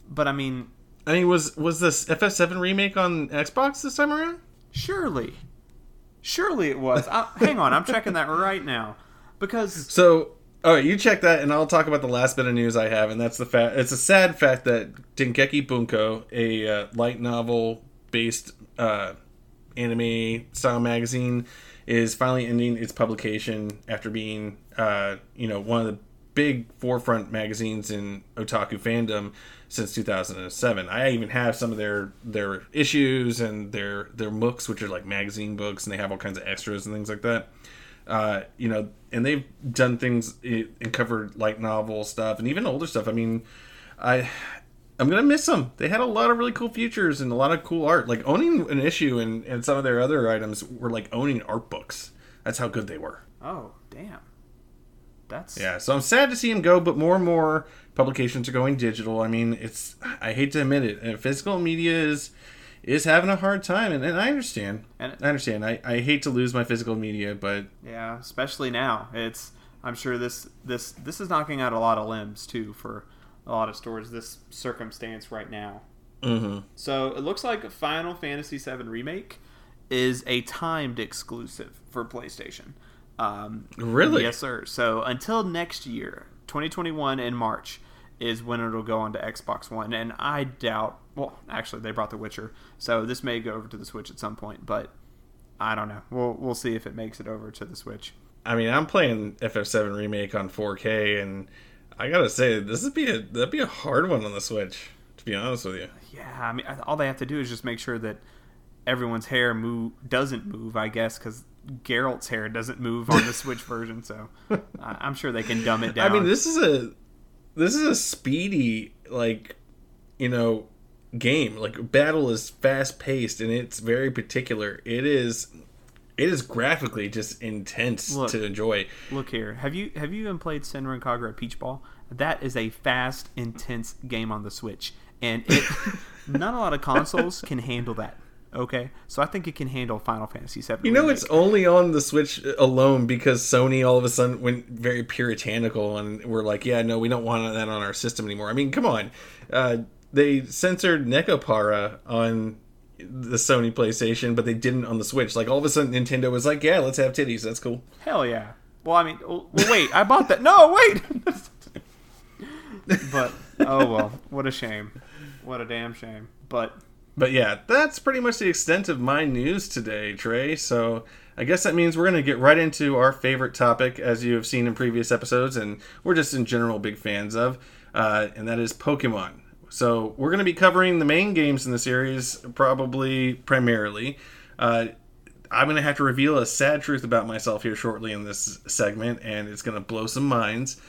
But I mean, I mean, was was this FF7 remake on Xbox this time around? surely, surely it was. I, hang on, I'm checking that right now because So, all right, you check that, and I'll talk about the last bit of news I have, and that's the fact. It's a sad fact that Dengeki Bunko, a uh, light novel based uh, anime style magazine, is finally ending its publication after being, uh, you know, one of the big forefront magazines in otaku fandom since 2007. I even have some of their their issues and their their books, which are like magazine books, and they have all kinds of extras and things like that uh, you know, and they've done things and covered light novel stuff and even older stuff. I mean, I I'm gonna miss them. They had a lot of really cool features and a lot of cool art. Like owning an issue and, and some of their other items were like owning art books. That's how good they were. oh damn, that's Yeah, so I'm sad to see him go, but more and more publications are going digital. I mean, it's I hate to admit it, uh, physical media is is having a hard time, and, and I understand. And- I understand. I, I hate to lose my physical media, but Yeah, especially now. It's I'm sure this this this is knocking out a lot of limbs too for a lot of stores. This circumstance right now. mhm. So it looks like Final Fantasy VII remake is a timed exclusive for PlayStation. Um, Really? Yes, sir. So until next year, 2021 in March is when it'll go onto Xbox One, and I doubt. Well, actually, they brought The Witcher, so this may go over to the Switch at some point, but I don't know. We'll we'll see if it makes it over to the Switch. I mean, I'm playing FF7 remake on 4K, and I gotta say, this would be a that'd be a hard one on the Switch. To be honest with you. Yeah, I mean, all they have to do is just make sure that everyone's hair move doesn't move. I guess because Geralt's hair doesn't move on the Switch version, so I'm sure they can dumb it down. I mean, this is a this is a speedy like you know game. Like battle is fast paced and it's very particular. It is it is graphically just intense Look. to enjoy. Look here, have you have you even played Senran Kagura Peach Ball? That is a fast, intense game on the Switch, and it not a lot of consoles can handle that. Okay, so I think it can handle Final Fantasy VII. You know, Remake. it's only on the Switch alone because Sony all of a sudden went very puritanical and we're like, yeah, no, we don't want that on our system anymore. I mean, come on. Uh, they censored Nekopara on the Sony PlayStation, but they didn't on the Switch. Like, all of a sudden, Nintendo was like, yeah, let's have titties. That's cool. Hell yeah. Well, I mean, well, wait, I bought that. No, wait. but oh well, what a shame. What a damn shame. But But yeah, that's pretty much the extent of my news today, Trey. So I guess that means we're going to get right into our favorite topic, as you have seen in previous episodes, and we're just in general big fans of, uh, and that is Pokemon. So we're going to be covering the main games in the series, probably primarily. Uh, I'm going to have to reveal a sad truth about myself here shortly in this segment, and it's going to blow some minds.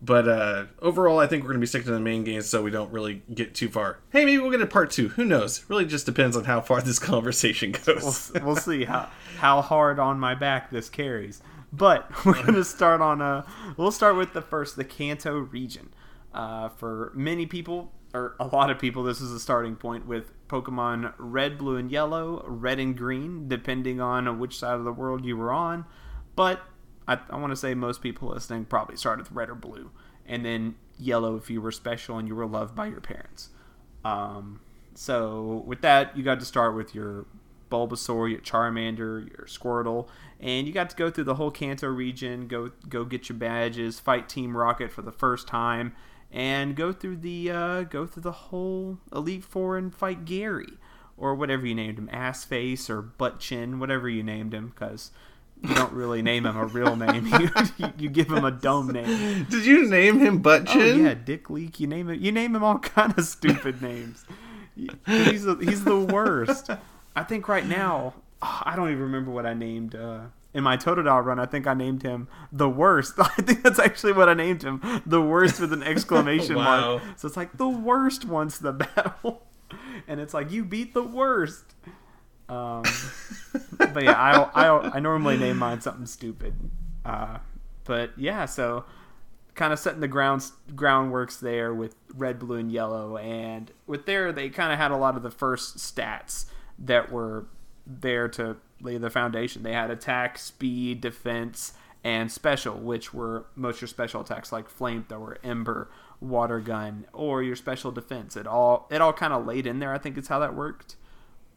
But uh, overall, I think we're going to be sticking to the main games so we don't really get too far. Hey, maybe we'll get a part two. Who knows? Really just depends on how far this conversation goes. we'll, we'll see how how hard on my back this carries. But we're gonna start on uh we'll start with the first the Kanto region. Uh, for many people or a lot of people, this is a starting point with Pokemon Red, Blue, and Yellow, Red and Green, depending on which side of the world you were on. But I, I want to say most people listening probably started with Red or Blue, and then Yellow if you were special and you were loved by your parents. Um, so with that, you got to start with your Bulbasaur, your Charmander, your Squirtle, and you got to go through the whole Kanto region, go go get your badges, fight Team Rocket for the first time, and go through the uh, go through the whole Elite Four and fight Gary or whatever you named him, Ass Face or Butt Chin, whatever you named him, because you don't really name him a real name. you, you give him a dumb name. Did you name him Butt Oh yeah, Dick Leak. You name it. You name him all kind of stupid names. He's the, he's the worst. I think right now, oh, I don't even remember what I named uh, in my Totodile run. I think I named him the worst. I think that's actually what I named him, the worst with an exclamation Wow. mark. So it's like the worst wants the battle, and it's like you beat the worst. Um, but yeah, I, I I normally name mine something stupid. Uh, but yeah, so kind of setting the ground groundworks there with red, blue, and yellow, and with there they kind of had a lot of the first stats that were there to lay the foundation. They had attack, speed, defense, and special, which were most your special attacks like flamethrower, ember, water gun, or your special defense. It all it all kind of laid in there. I think is how that worked.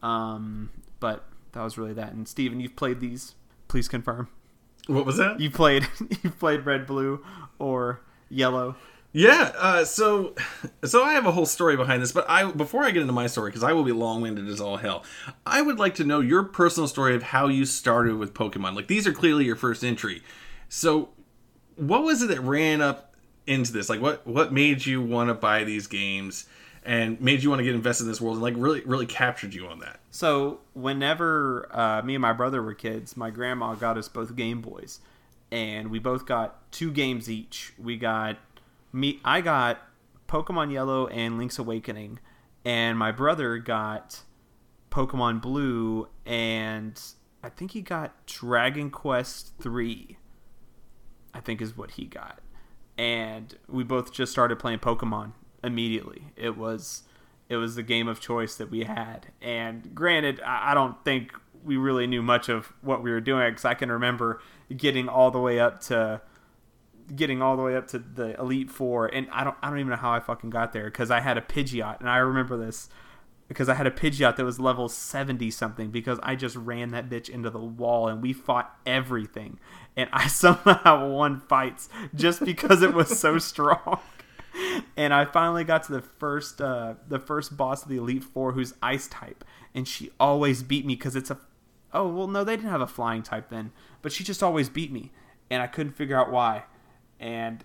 Um, but that was really that. And Steven, you've played these. Please confirm. What was that? You played you played red, blue, or yellow. Yeah, uh, so so I have a whole story behind this, but I before I get into my story because I will be long-winded as all hell. I would like to know your personal story of how you started with Pokemon. Like these are clearly your first entry. So what was it that ran up into this? Like what what made you want to buy these games and made you want to get invested in this world and like really really captured you on that? So whenever uh, me and my brother were kids, my grandma got us both Game Boys, and we both got two games each. We got me. I got Pokemon Yellow and Link's Awakening, and my brother got Pokemon Blue, and I think he got Dragon Quest Three. I think is what he got, and we both just started playing Pokemon immediately. It was it was the game of choice that we had. And granted, I don't think we really knew much of what we were doing because I can remember getting all the way up to getting all the way up to the elite four, and I don't I don't even know how I fucking got there because I had a Pidgeot, and I remember this because I had a Pidgeot that was level 70 something because I just ran that bitch into the wall and we fought everything. And I somehow won fights just because it was so strong. And I finally got to the first uh, the first boss of the Elite Four who's ice type. And she always beat me because it's a oh well no they didn't have a flying type then. But she just always beat me. And I couldn't figure out why. And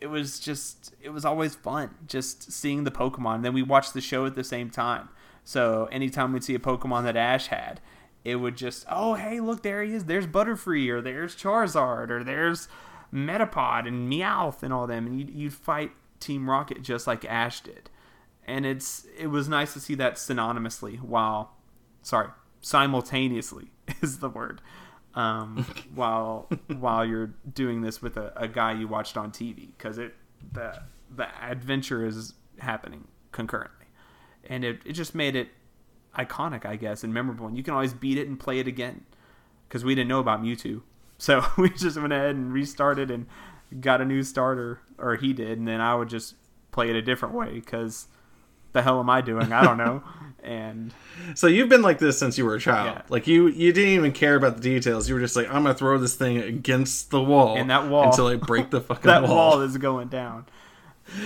it was just it was always fun just seeing the Pokemon. Then we watched the show at the same time. So anytime we'd see a Pokemon that Ash had, it would just oh hey look there he is there's Butterfree or there's Charizard or there's Metapod and Meowth and all them and you'd, you'd fight Team Rocket just like Ash did, and it's it was nice to see that synonymously while sorry simultaneously is the word um, while while you're doing this with a, a guy you watched on TV because it the the adventure is happening concurrently, and it, it just made it iconic, I guess, and memorable. And you can always beat it and play it again because we didn't know about Mewtwo, so we just went ahead and restarted and got a new starter, or he did, and then I would just play it a different way because the hell am I doing? I don't know. and so you've been like this since you were a child. Yeah. Like you, you didn't even care about the details. You were just like, I'm gonna throw this thing against the wall, And that wall- until I break the fucking that wall. wall is going down.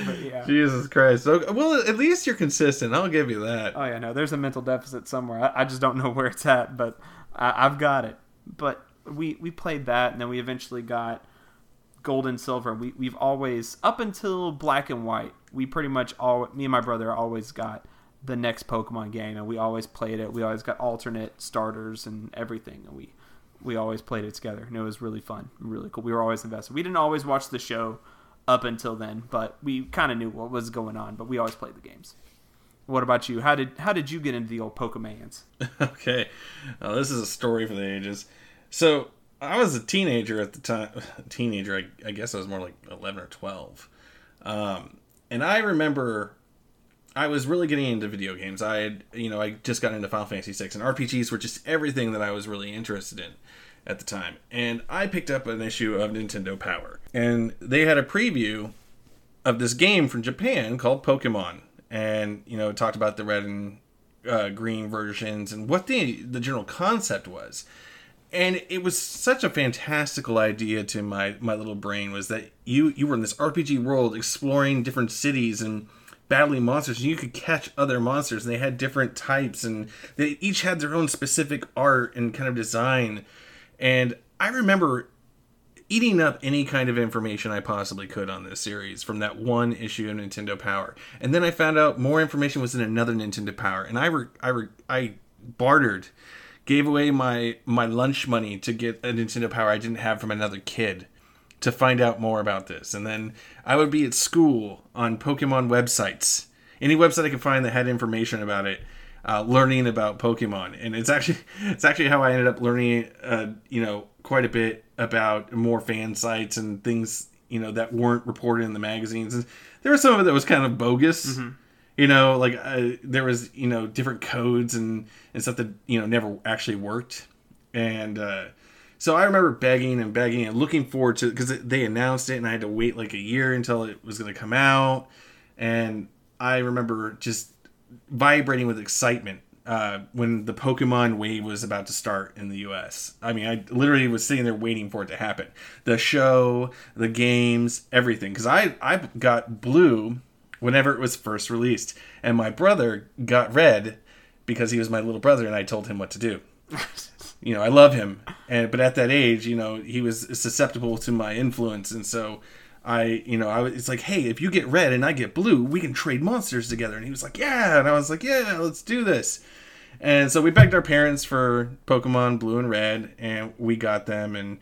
But yeah. Jesus Christ! So, well, at least you're consistent. I'll give you that. Oh yeah, no, there's a mental deficit somewhere. I, I just don't know where it's at, but I, I've got it. But we we played that, and then we eventually got gold and silver. We we've always up until black and white. We pretty much all me and my brother always got the next Pokemon game, and we always played it. We always got alternate starters and everything, and we we always played it together, and it was really fun, really cool. We were always invested. We didn't always watch the show up until then, but we kind of knew what was going on. But we always played the games. What about you? How did how did you get into the old Pokemans? okay, uh, this is a story for the ages. So I was a teenager at the time. Teenager, I, I guess I was more like eleven or twelve. Um, and I remember I was really getting into video games. I had, you know, I just got into Final Fantasy VI, and RPGs were just everything that I was really interested in at the time. And I picked up an issue of Nintendo Power, and they had a preview of this game from Japan called Pokemon, and you know, it talked about the red and uh, green versions and what the the general concept was. And it was such a fantastical idea to my my little brain was that you you were in this RPG world exploring different cities and battling monsters and you could catch other monsters and they had different types and they each had their own specific art and kind of design and i remember eating up any kind of information I possibly could on this series from that one issue of Nintendo Power. And then I found out more information was in another Nintendo Power, and I re- I re- I bartered, gave away my my lunch money to get a Nintendo Power I didn't have from another kid to find out more about this. And then I would be at school on Pokemon websites, any website I could find that had information about it. Uh, learning about Pokemon, and it's actually it's actually how I ended up learning, uh, you know, quite a bit about more fan sites and things, you know, that weren't reported in the magazines. And there was some of it that was kind of bogus, you know, like uh, there was you know different codes and and stuff that you know never actually worked, and uh, so I remember begging and begging and looking forward to because they announced it and I had to wait like a year until it was going to come out, and I remember just vibrating with excitement uh, when the Pokemon wave was about to start in the U.S. I mean, I literally was sitting there waiting for it to happen. The show, the games, everything. Because I I got Blue whenever it was first released, and my brother got Red because he was my little brother, and I told him what to do. you know, I love him, and but at that age, you know, he was susceptible to my influence, and so I, you know, I was, it's like, hey, if you get red and I get blue, we can trade monsters together. And he was like, yeah, and I was like, yeah, let's do this. And so we begged our parents for Pokemon Blue and Red, and we got them, and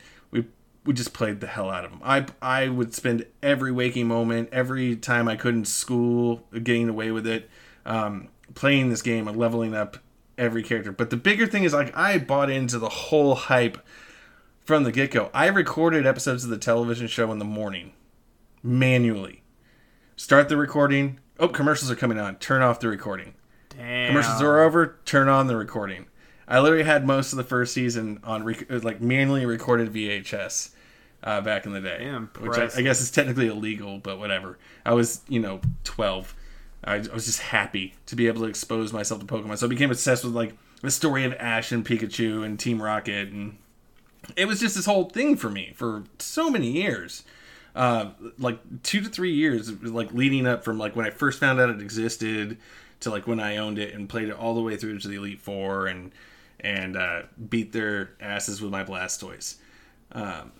we just played the hell out of them. I I would spend every waking moment, every time I could in school, getting away with it, um, playing this game and leveling up every character. But the bigger thing is like I bought into the whole hype from the get go. I recorded episodes of the television show in the morning manually. Start the recording. Oh, commercials are coming on. Turn off the recording. Damn. Commercials are over. Turn on the recording. I literally had most of the first season on rec- like manually recorded VHS uh, back in the day, Damn, which I, I guess is technically illegal, but whatever. I was you know twelve. I, I was just happy to be able to expose myself to Pokemon, so I became obsessed with like the story of Ash and Pikachu and Team Rocket, and it was just this whole thing for me for so many years. Uh, like two to three years, like leading up from like when I first found out it existed to like when I owned it and played it all the way through to the Elite Four and and uh, beat their asses with my Blastoise. Um,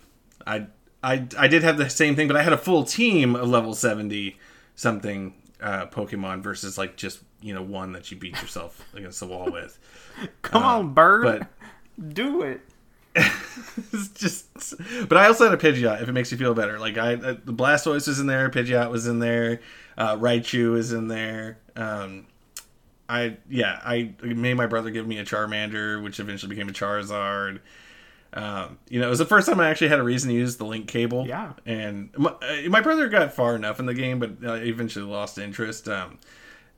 I I I did have the same thing, but I had a full team of level seventy something uh, Pokemon versus like just you know one that you beat yourself against the wall with. Come Uh, on, bird. but- Do it. it's just, but I also had a Pidgeot. If it makes you feel better, like I, uh, the Blastoise was in there, Pidgeot was in there, uh, Raichu is in there. Um, I yeah, I made my brother give me a Charmander, which eventually became a Charizard. Um, you know, it was the first time I actually had a reason to use the link cable. Yeah. and my, uh, my brother got far enough in the game, but uh, eventually lost interest. Um,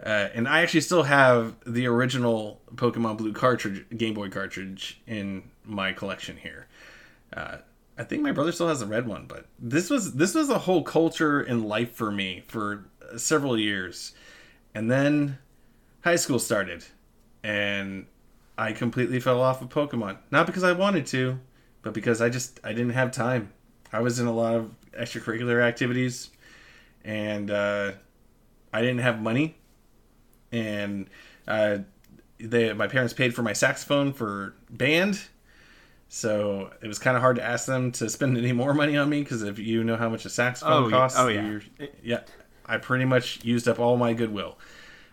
uh, and I actually still have the original Pokemon Blue cartridge, Game Boy cartridge, in my collection here. Uh, I think my brother still has the red one, but this was this was a whole culture in life for me for several years, and then high school started, and I completely fell off of Pokemon. Not because I wanted to, but because I just I didn't have time. I was in a lot of extracurricular activities, and uh, I didn't have money, and uh, they my parents paid for my saxophone for band. So it was kind of hard to ask them to spend any more money on me because if you know how much a saxophone Oh, costs, Oh, yeah. you're- yeah, I pretty much used up all my goodwill.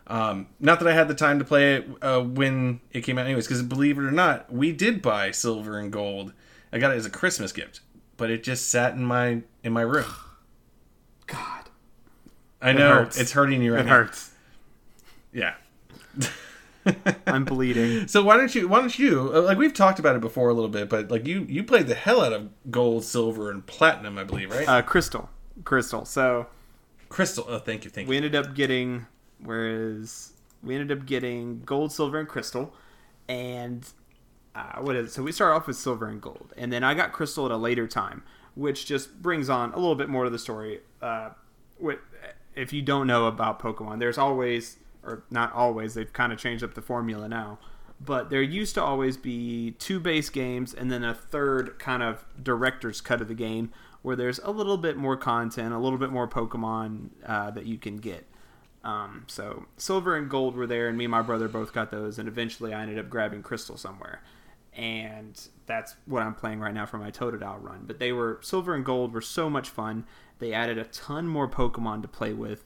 Um, not that I had the time to play it uh, when it came out, anyways. Because believe it or not, we did buy silver and gold. I got it as a Christmas gift, but it just sat in my in my room. God, I know hurts. it's hurting you right it now. It hurts. Yeah. I'm bleeding. So why don't you? Why don't you? uh, Like we've talked about it before a little bit, but like you you played the hell out of gold, silver, and platinum, I believe, right? Uh, crystal, crystal. So Crystal. Oh, thank you, thank you. we ended up getting whereas we ended up getting gold silver and crystal. And uh, what is it? so we start off with silver and gold. And then i got crystal at a later time which just brings on a little bit more to the story. Uh, with, if you don't know about pokemon there's always or not always they've kind of changed up the formula now. But there used to always be two base games and then a third kind of director's cut of the game where there's a little bit more content a little bit more pokemon uh, that you can get um, so silver and gold were there, and me and my brother both got those. And eventually, I ended up grabbing crystal somewhere, and that's what I'm playing right now for my Totodile run. But they were silver and gold were so much fun. They added a ton more Pokemon to play with.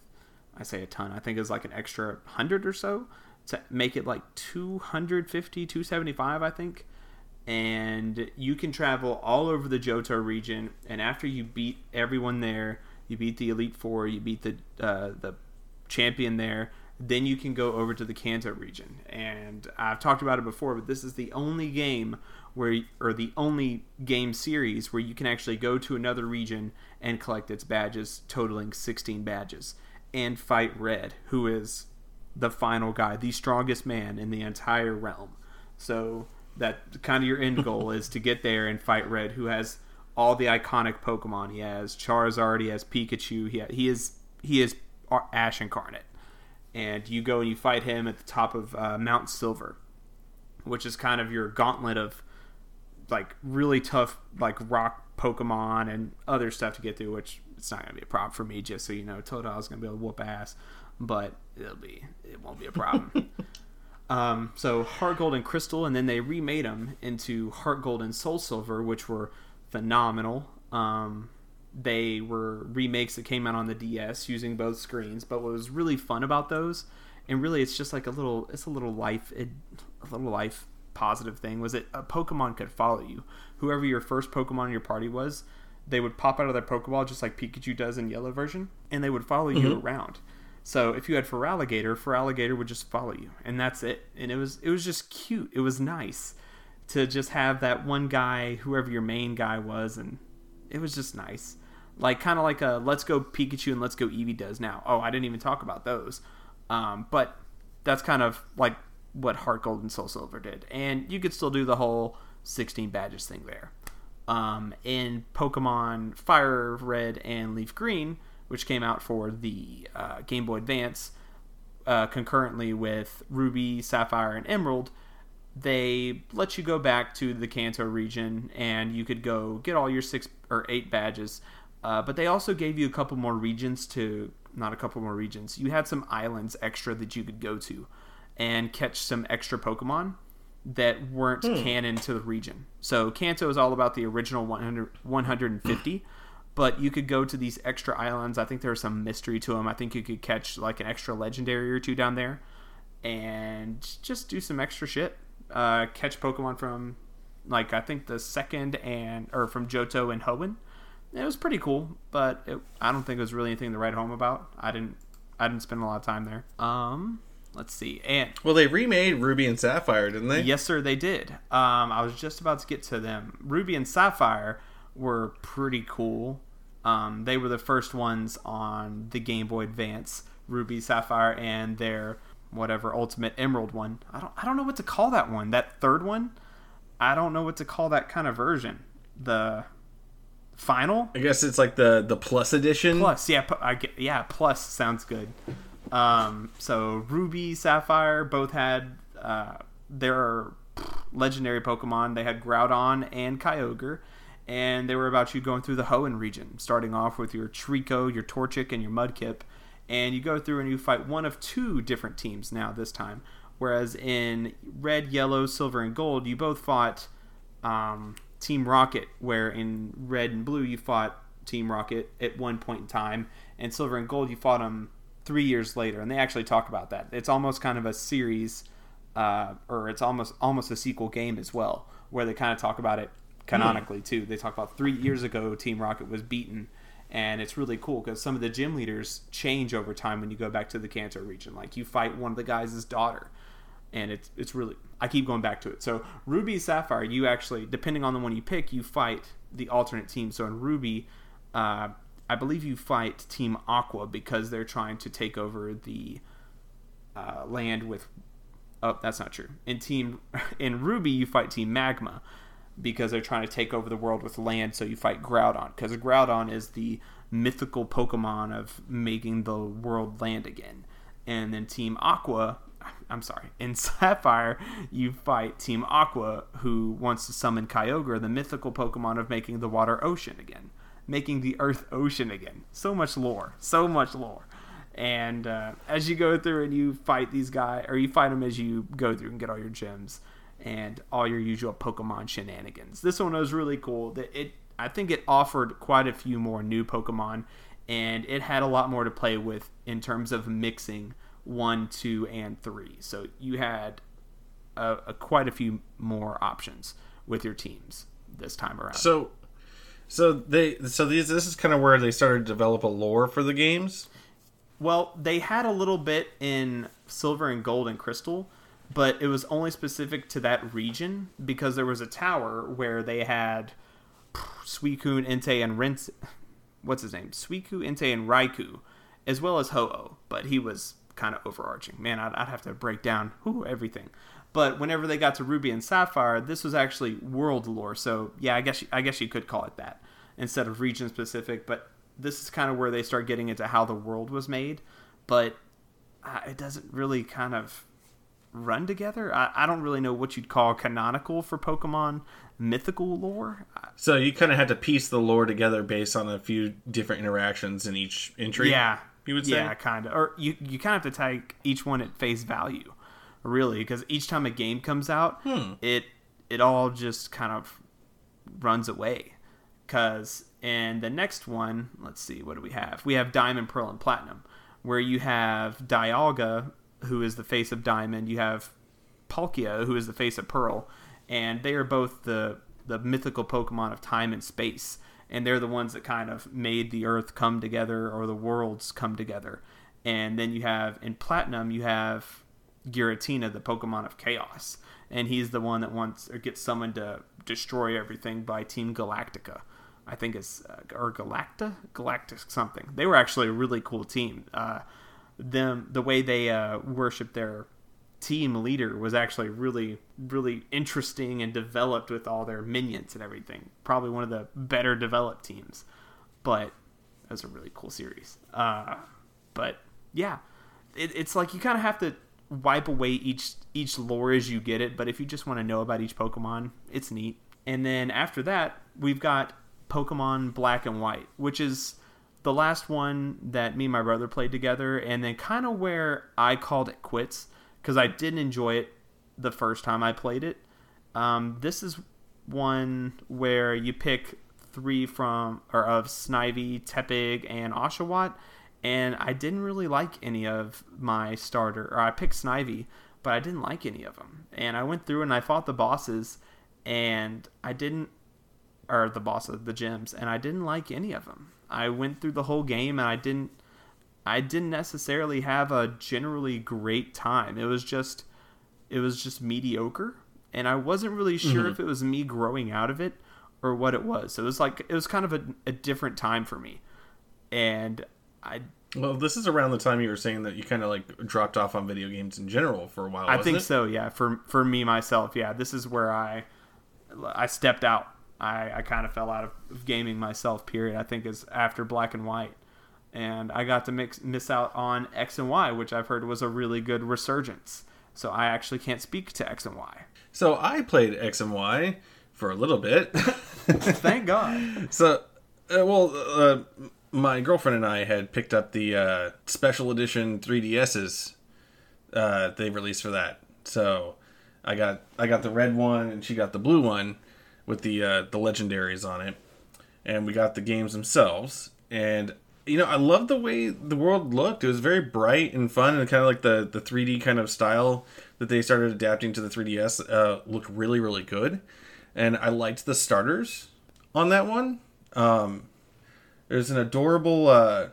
I say a ton. I think it was like an extra hundred or so to make it like 250, 275, I think. And you can travel all over the Johto region. And after you beat everyone there, you beat the Elite Four, you beat the uh, the champion there, then you can go over to the Kanto region. And I've talked about it before, but this is the only game where, or the only game series where you can actually go to another region and collect its badges, totaling 16 badges, and fight Red, who is the final guy, the strongest man in the entire realm. So that kind of your end goal is to get there and fight Red, who has all the iconic Pokemon. He has Charizard, he has Pikachu, he, he is he is Ash Incarnate, and you go and you fight him at the top of uh, Mount Silver, which is kind of your gauntlet of like really tough like rock Pokemon and other stuff to get through. Which it's not gonna be a problem for me, just so you know. Totodile's gonna be able to whoop ass, but it'll be it won't be a problem. um, so Heart Gold and Crystal, and then they remade them into Heart Gold and Soul Silver, which were phenomenal. Um, they were remakes that came out on the DS using both screens. But what was really fun about those, and really it's just like a little, it's a little life, it, a little life positive thing, was that a Pokemon could follow you. Whoever your first Pokemon in your party was, they would pop out of their Pokeball just like Pikachu does in Yellow version, and they would follow you mm-hmm. around. So if you had Feraligatr, Feraligatr would just follow you, and that's it. And it was it was just cute. It was nice to just have that one guy, whoever your main guy was, and it was just nice. Like kind of like a Let's Go Pikachu and Let's Go Eevee does now. Oh, I didn't even talk about those, um, but that's kind of like what Heart Gold and Soul Silver did, and you could still do the whole 16 badges thing there. Um, in Pokemon Fire Red and Leaf Green, which came out for the uh, Game Boy Advance, uh, concurrently with Ruby, Sapphire, and Emerald, they let you go back to the Kanto region and you could go get all your six or eight badges. Uh, but they also gave you a couple more regions to, not a couple more regions, you had some islands extra that you could go to and catch some extra Pokemon that weren't canon to the region. So Kanto is all about the original 100, 150, but you could go to these extra islands. I think there's some mystery to them. I think you could catch like an extra legendary or two down there, and just do some extra shit. Uh, catch Pokemon from like I think the second and or from Johto and Hoenn. It was pretty cool, but it, I don't think it was really anything to write home about. I didn't I didn't spend a lot of time there. Um, let's see. And Well, they remade Ruby and Sapphire, didn't they? yes, sir, they did. Um, I was just about to get to them. Ruby and Sapphire were pretty cool. Um, they were the first ones on the Game Boy Advance, Ruby, Sapphire, and their whatever Ultimate Emerald one. I don't I don't know what to call that one. That third one. I don't know what to call that kind of version. The final? I guess it's like the the plus edition. plus yeah I get, yeah plus sounds good. Um so ruby sapphire both had uh their legendary pokemon. They had groudon and kyogre and they were about you going through the hoenn region starting off with your treecko your torchic and your mudkip and you go through and you fight one of two different teams now this time. Whereas in red yellow silver and gold you both fought um, Team Rocket, where in red and blue you fought Team Rocket at one point in time, and silver and gold you fought them three years later, and they actually talk about that. It's almost kind of a series, uh, or it's almost almost a sequel game as well, where they kind of talk about it canonically too. They talk about three years ago Team Rocket was beaten, and it's really cool because some of the gym leaders change over time when you go back to the Kanto region. Like you fight one of the guys' daughter, and it's it's really I keep going back to it. So Ruby Sapphire, you actually depending on the one you pick, you fight the alternate team. So in Ruby, uh, I believe you fight Team Aqua because they're trying to take over the uh, land with. Oh, that's not true. In Team in Ruby, you fight Team Magma because they're trying to take over the world with land. So you fight Groudon because Groudon is the mythical Pokemon of making the world land again. And then Team Aqua, I'm sorry, in Sapphire, you fight Team Aqua, who wants to summon Kyogre, the mythical Pokemon of making the water ocean again, making the earth ocean again. So much lore, so much lore. And uh, as you go through and you fight these guys, or you fight them as you go through and get all your gems and all your usual Pokemon shenanigans. This one was really cool. That it, I think it offered quite a few more new Pokemon, and it had a lot more to play with in terms of mixing one, two, and three. So you had a, a quite a few more options with your teams this time around. So, so they so these this is kind of where they started to develop a lore for the games. Well, they had a little bit in Silver and Gold and Crystal, but it was only specific to that region because there was a tower where they had Suicune, Entei, and Rince. What's his name? Suicune, Entei, and Raikou, as well as Ho-Oh, but he was kind of overarching. Man, I'd, I'd have to break down whew, everything. But whenever they got to Ruby and Sapphire, this was actually world lore. So yeah, I guess I guess you could call it that instead of region specific. But this is kind of where they start getting into how the world was made. But uh, it doesn't really kind of run together. I, I don't really know what you'd call canonical for Pokemon mythical lore. So you kind of had to piece the lore together based on a few different interactions in each entry. Yeah, you would say. Yeah, kind of. Or you you kind of have to take each one at face value, really, because each time a game comes out, Hmm. it it all just kind of runs away. Because in the next one, let's see, what do we have? We have Diamond, Pearl, and Platinum, where you have Dialga, who is the face of Diamond. You have Palkia, who is the face of Pearl, and they are both the the mythical Pokemon of time and space, and they're the ones that kind of made the Earth come together or the worlds come together. And then you have in Platinum, you have Giratina, the Pokemon of Chaos, and he's the one that wants or gets summoned to destroy everything by Team Galactica. I think it's uh, or Galacta, Galactic something. They were actually a really cool team. Uh, them the way they uh, worship their team leader was actually really really interesting and developed with all their minions and everything. Probably one of the better developed teams, but it was a really cool series. Uh, but yeah, it, it's like you kind of have to wipe away each each lore as you get it. But if you just want to know about each Pokemon, it's neat. And then after that, we've got Pokemon Black and White, which is the last one that me and my brother played together, and then kind of where I called it quits because I didn't enjoy it the first time I played it. Um, this is one where you pick three from or of Snivy, Tepig, and Oshawott, and I didn't really like any of my starter. Or I picked Snivy, but I didn't like any of them. And I went through and I fought the bosses, and I didn't, or the boss of the gyms, and I didn't like any of them. I went through the whole game and I didn't, I didn't necessarily have a generally great time. It was just, it was just mediocre, and I wasn't really sure Mm-hmm. if it was me growing out of it or what it was. So it was like it was kind of a, a different time for me, and I Well, this is around the time you were saying that you kind of like dropped off on video games in general for a while. I think it? so. Yeah, for for me myself, yeah, this is where I I stepped out. I, I kind of fell out of gaming myself. Period. I think is after Black and White, and I got to mix miss out on X and Y, which I've heard was a really good resurgence. So I actually can't speak to X and Y. So I played X and Y for a little bit. Thank God. so, uh, well, uh, my girlfriend and I had picked up the uh, special edition 3DSs uh, they released for that. So I got I got the red one and she got the blue one with the uh, the legendaries on it, and we got the games themselves. And you know, I love the way the world looked. It was very bright and fun, and kind of like the the 3D kind of style that they started adapting to the 3DS uh, looked really really good. And I liked the starters on that one. Um, there's an adorable. Uh,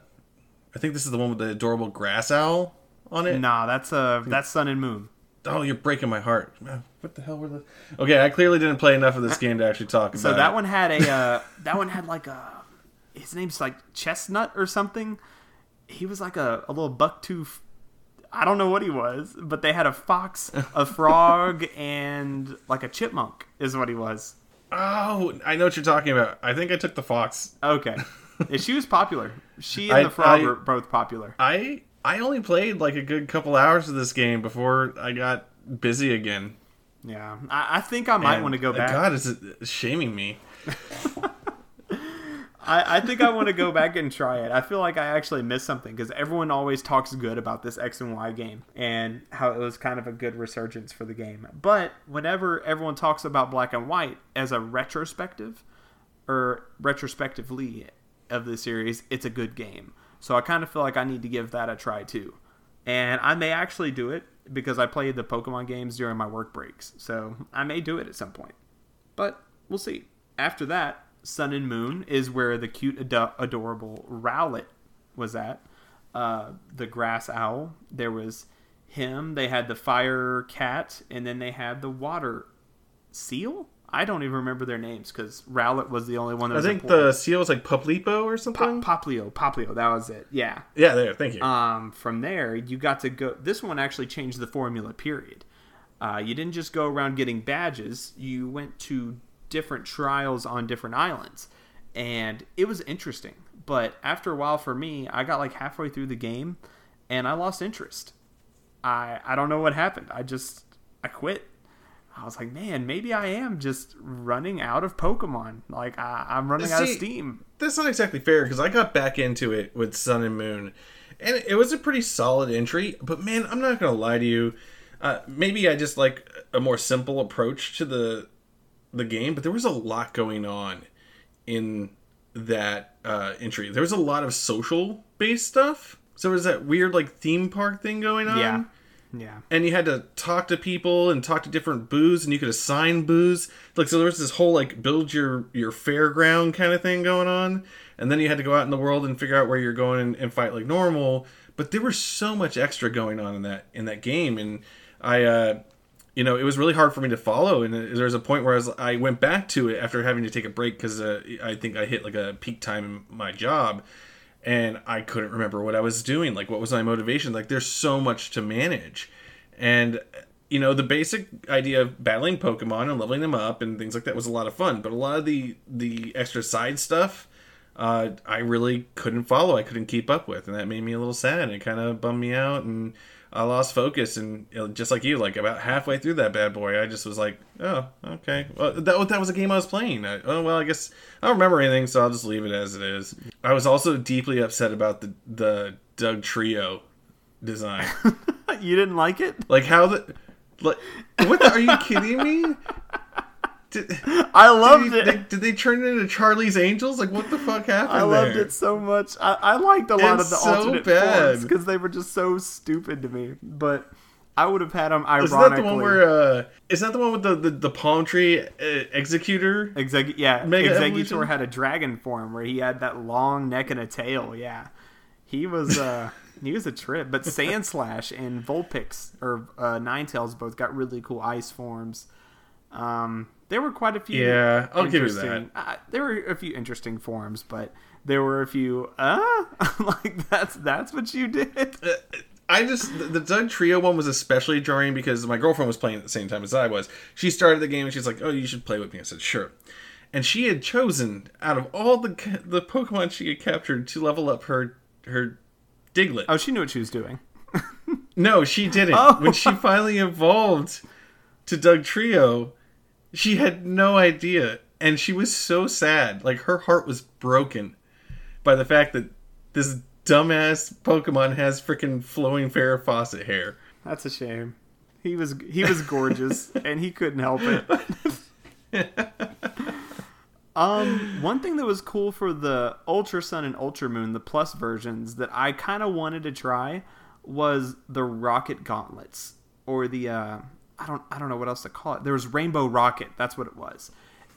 I think this is the one with the adorable grass owl on it. Nah, that's a that's Sun and Moon. Oh, you're breaking my heart. What the hell were the? Okay, I clearly didn't play enough of this game to actually talk about. It. So that it. one had a uh, that one had like a his name's like Chestnut or something. He was like a, a little bucktooth. I don't know what he was, but they had a fox, a frog, and like a chipmunk is what he was. Oh, I know what you're talking about. I think I took the fox. Okay, she was popular. She and I- the frog I- were both popular. I I only played like a good couple hours of this game before I got busy again. Yeah, I, I think I might And, want to go back. God, is it shaming me? I, I think I want to go back and try it. I feel like I actually missed something because everyone always talks good about this X and Y game and how it was kind of a good resurgence for the game. But whenever everyone talks about Black and White as a retrospective or retrospectively of the series, it's a good game. So I kind of feel like I need to give that a try too. And I may actually do it because I played the Pokemon games during my work breaks. So I may do it at some point. But we'll see. After that, Sun and Moon is where the cute, ado- adorable Rowlet was at. Uh, the grass owl. There was him. They had the fire cat, and then they had the water seal. I don't even remember their names because Rowlet was the only one that I think important. the seal was like Puplipo or something. Pop- Poplio. Poplio. That was it. Yeah. yeah, there. Thank you. Um, from there, you got to go. This one actually changed the formula. Period. Uh, you didn't just go around getting badges. You went to different trials on different islands, and it was interesting. But after a while, for me, I got like halfway through the game, and I lost interest. I I don't know what happened. I just I quit. I was like, man, maybe I am just running out of Pokemon. Like I, I'm running out of steam. That's not exactly fair because I got back into it with Sun and Moon, and it was a pretty solid entry. But man, I'm not gonna lie to you. Uh, maybe I just like a more simple approach to the the game, but there was a lot going on in that uh, entry. There was a lot of social based stuff. So there was that weird like theme park thing going on. Yeah, yeah. and you had to talk to people and talk to different booths and you could assign booths like so there was this whole like build your your fairground kind of thing going on and then you had to go out in the world and figure out where you're going and, and fight like normal but there was so much extra going on in that in that game and i uh you know it was really hard for me to follow and there was a point where i was i went back to it after having to take a break because uh, i think i hit like a peak time in my job and I couldn't remember what I was doing. Like, what was my motivation? Like, there's so much to manage. And, you know, the basic idea of battling Pokemon and leveling them up and things like that was a lot of fun. But a lot of the, the extra side stuff, uh, I really couldn't follow. I couldn't keep up with. And that made me a little sad. It kind of bummed me out. And I lost focus. And you know, just like you, like about halfway through that bad boy, I just was like, oh, okay. Well, that, that was a game I was playing. I, oh, well, I guess I don't remember anything, so I'll just leave it as it is. I was also deeply upset about the the Dugtrio design. you didn't like it? like how the like what the, are you kidding me? Did, I loved did, it. They, did they turn it into Charlie's Angels? Like, what the fuck happened? I loved there? it so much. I, I liked a lot It's of the so alternate bad. forms because they were just so stupid to me. But I would have had them ironically. Isn't that the one where? uh Is that the one with the the, the palm tree uh, Exeggutor? Exec- yeah, Mega Exeggutor Evolution? had a dragon form where he had that long neck and a tail. Yeah, he was uh he was a trip. But Sandslash and Vulpix or uh, Ninetales both got really cool ice forms. Um, there were quite a few. Yeah, I'll give you that. interesting- Uh, there were a few interesting forms, but there were a few. Uh, like that's that's what you did. I just the, the Doug Trio one was especially jarring because my girlfriend was playing at the same time as I was. She started the game and she's like, "Oh, you should play with me." I said, "Sure." And she had chosen out of all the the Pokemon she had captured to level up her her Diglett. Oh, she knew what she was doing. No, she didn't. Oh. When she finally evolved to Dugtrio, she had no idea. And she was so sad. Like, her heart was broken by the fact that this dumbass Pokemon has freaking flowing Farrah Fawcett hair. That's a shame. He was he was gorgeous and he couldn't help it. um, one thing that was cool for the Ultra Sun and Ultra Moon, the plus versions that I kind of wanted to try was the Rocket Gauntlets or the uh, I don't I don't know what else to call it. There was Rainbow Rocket, that's what it was.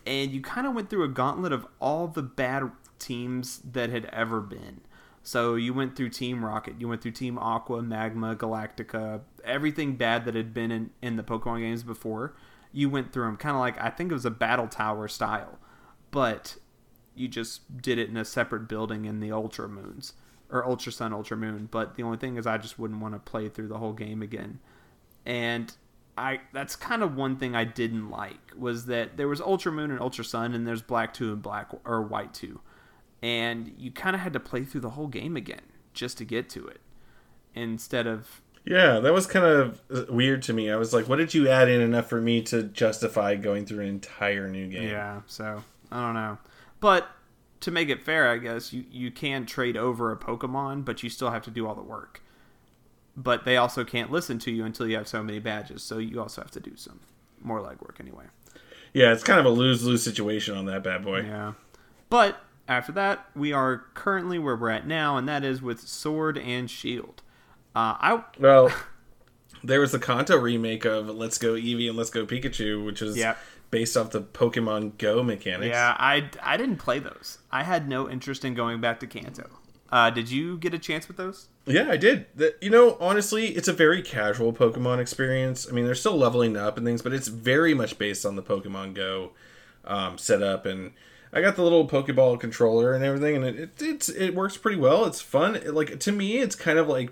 And you kind of went through a gauntlet of all the bad teams that had ever been. So you went through Team Rocket, you went through Team Aqua, Magma, Galactica, everything bad that had been in, in the Pokemon games before. You went through them kind of like I think it was a battle tower style, but you just did it in a separate building in the Ultra Moons or Ultra Sun, Ultra Moon. But the only thing is, I just wouldn't want to play through the whole game again. And I that's kind of one thing I didn't like was that there was Ultra Moon and Ultra Sun, and there's Black Two and Black or White Two and you kind of had to play through the whole game again just to get to it instead of Yeah, that was kind of weird to me. I was like, what did you add in enough for me to justify going through an entire new game? yeah so i don't know but to make it fair i guess you, you can trade over a pokemon but you still have to do all the work but they also can't listen to you until you have so many badges so you also have to do some more legwork anyway Yeah, it's kind of a lose lose situation on that bad boy. Yeah. But after that, we are currently where we're at now, and that is with Sword and Shield. Uh, I Well, there was the Kanto remake of Let's Go Eevee and Let's Go Pikachu, which is Yep. based off the Pokemon Go mechanics. yeah, I, I didn't play those. I had no interest in going back to Kanto. Uh, did you get a chance with those? Yeah, I did. The, you know, honestly, it's a very casual Pokemon experience. I mean, they're still leveling up and things, but it's very much based on the Pokemon Go um, setup. And I got the little Pokeball controller and everything, and it it, it's, it works pretty well. It's fun. It, like to me, it's kind of like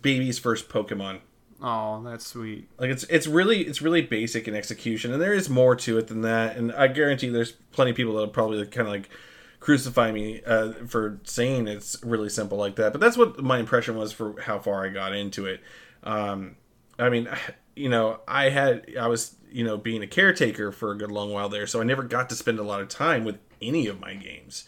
baby's first Pokemon. Oh, that's sweet. Like it's it's really it's really basic in execution, and there is more to it than that. And I guarantee there's plenty of people that'll probably kind of like crucify me uh, for saying it's really simple like that. But that's what my impression was for how far I got into it. Um, I mean, you know, I had I was you know being a caretaker for a good long while there, so I never got to spend a lot of time with any of my games.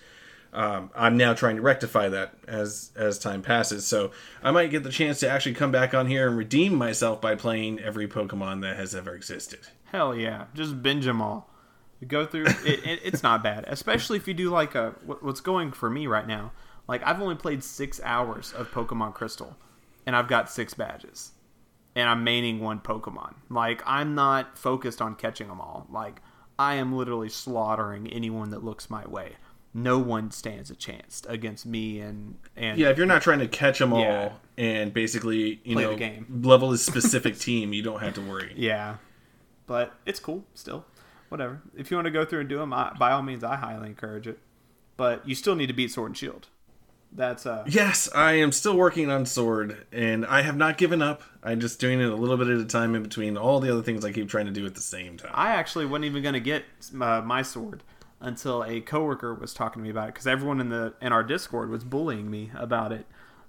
Um, I'm now trying to rectify that as as time passes. So I might get the chance to actually come back on here and redeem myself by playing every Pokemon that has ever existed. Hell yeah, just binge them all. Go through it, it. It's not bad, especially if you do like a what- what's going for me right now. Like I've only played six hours of Pokemon Crystal, and I've got six badges, and I'm maining one Pokemon. Like I'm not focused on catching them all. Like I am literally slaughtering anyone that looks my way. No one stands a chance against me and and Yeah, if you're not trying to catch them all Yeah. and basically you Play know the game. level a specific team, you don't have to worry. Yeah, but it's cool still. Whatever. If you want to go through and do them, I, by all means, I highly encourage it. But you still need to beat Sword and Shield. That's uh. Yes, I am still working on Sword, and I have not given up. I'm just doing it a little bit at a time in between all the other things I keep trying to do at the same time. I actually wasn't even gonna get uh, my sword until a coworker was talking to me about it because everyone in the in our Discord was bullying me about it,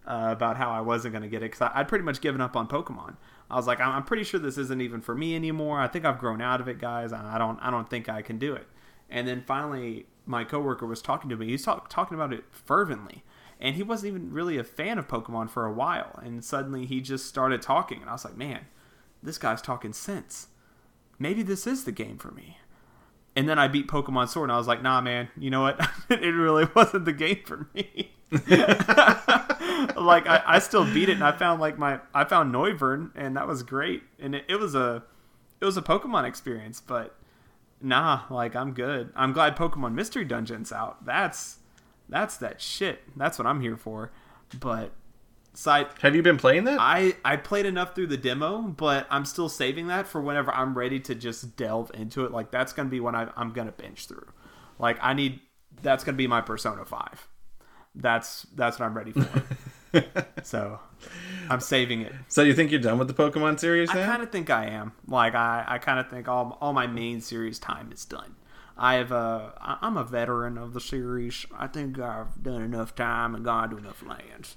uh, about how I wasn't gonna get it because I'd pretty much given up on Pokemon. I was like, I'm, pretty sure this isn't even for me anymore. I think I've grown out of it, guys. I don't I don't think I can do it. And then finally, my coworker was talking to me. He's talk, talking about it fervently. And he wasn't even really a fan of Pokemon for a while. And suddenly he just started talking. And I was like, man, this guy's talking sense maybe this is the game for me. and then I beat Pokemon Sword, and I was like, nah, man, you know what? it really wasn't the game for me. like I, I still beat it, and I found like my I found Noivern, and that was great, and it, it was a it was a Pokemon experience, but nah, like I'm good. I'm glad Pokemon Mystery Dungeon's out. That's that's that shit. That's what I'm here for. But side Have you been playing that? I I played enough through the demo, but I'm still saving that for whenever I'm ready to just delve into it. Like that's gonna be when I, I'm gonna binge through. Like I need that's gonna be my Persona Five. That's that's what I'm ready for. so I'm saving it. so you think you're done with the Pokemon series I kind of think I am. Like I, I kind of think all all my main series time is done. I have a I- I'm a veteran of the series. I think I've done enough time and gone to enough lands.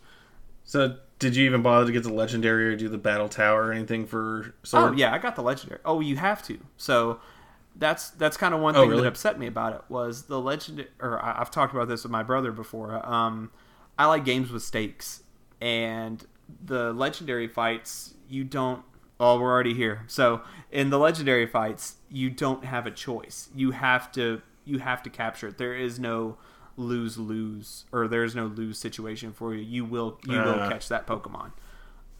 So did you even bother to get the legendary or do the battle tower or anything for Oh yeah, I got the legendary. Oh, you have to. So that's that's kind of one Oh, thing really? that upset me about it was the legendary. Or I- I've talked about this with my brother before. Um, I like games with stakes, and the legendary fights you don't. Oh, we're already here. So in the legendary fights, you don't have a choice. You have to you have to capture it. There is no lose lose or there's no lose situation for you. You will you will Uh. catch that Pokemon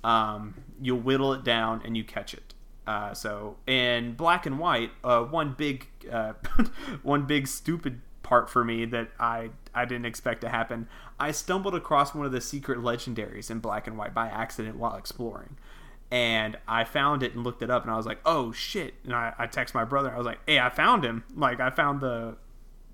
um, you'll whittle it down and you catch it. Uh, so in black and white, uh, one big, uh, one big stupid part for me that I I didn't expect to happen. I stumbled across one of the secret legendaries in black and white by accident while exploring, and I found it and looked it up, and I was like, oh shit! And I, I text my brother. I was like, hey, I found him. Like I found the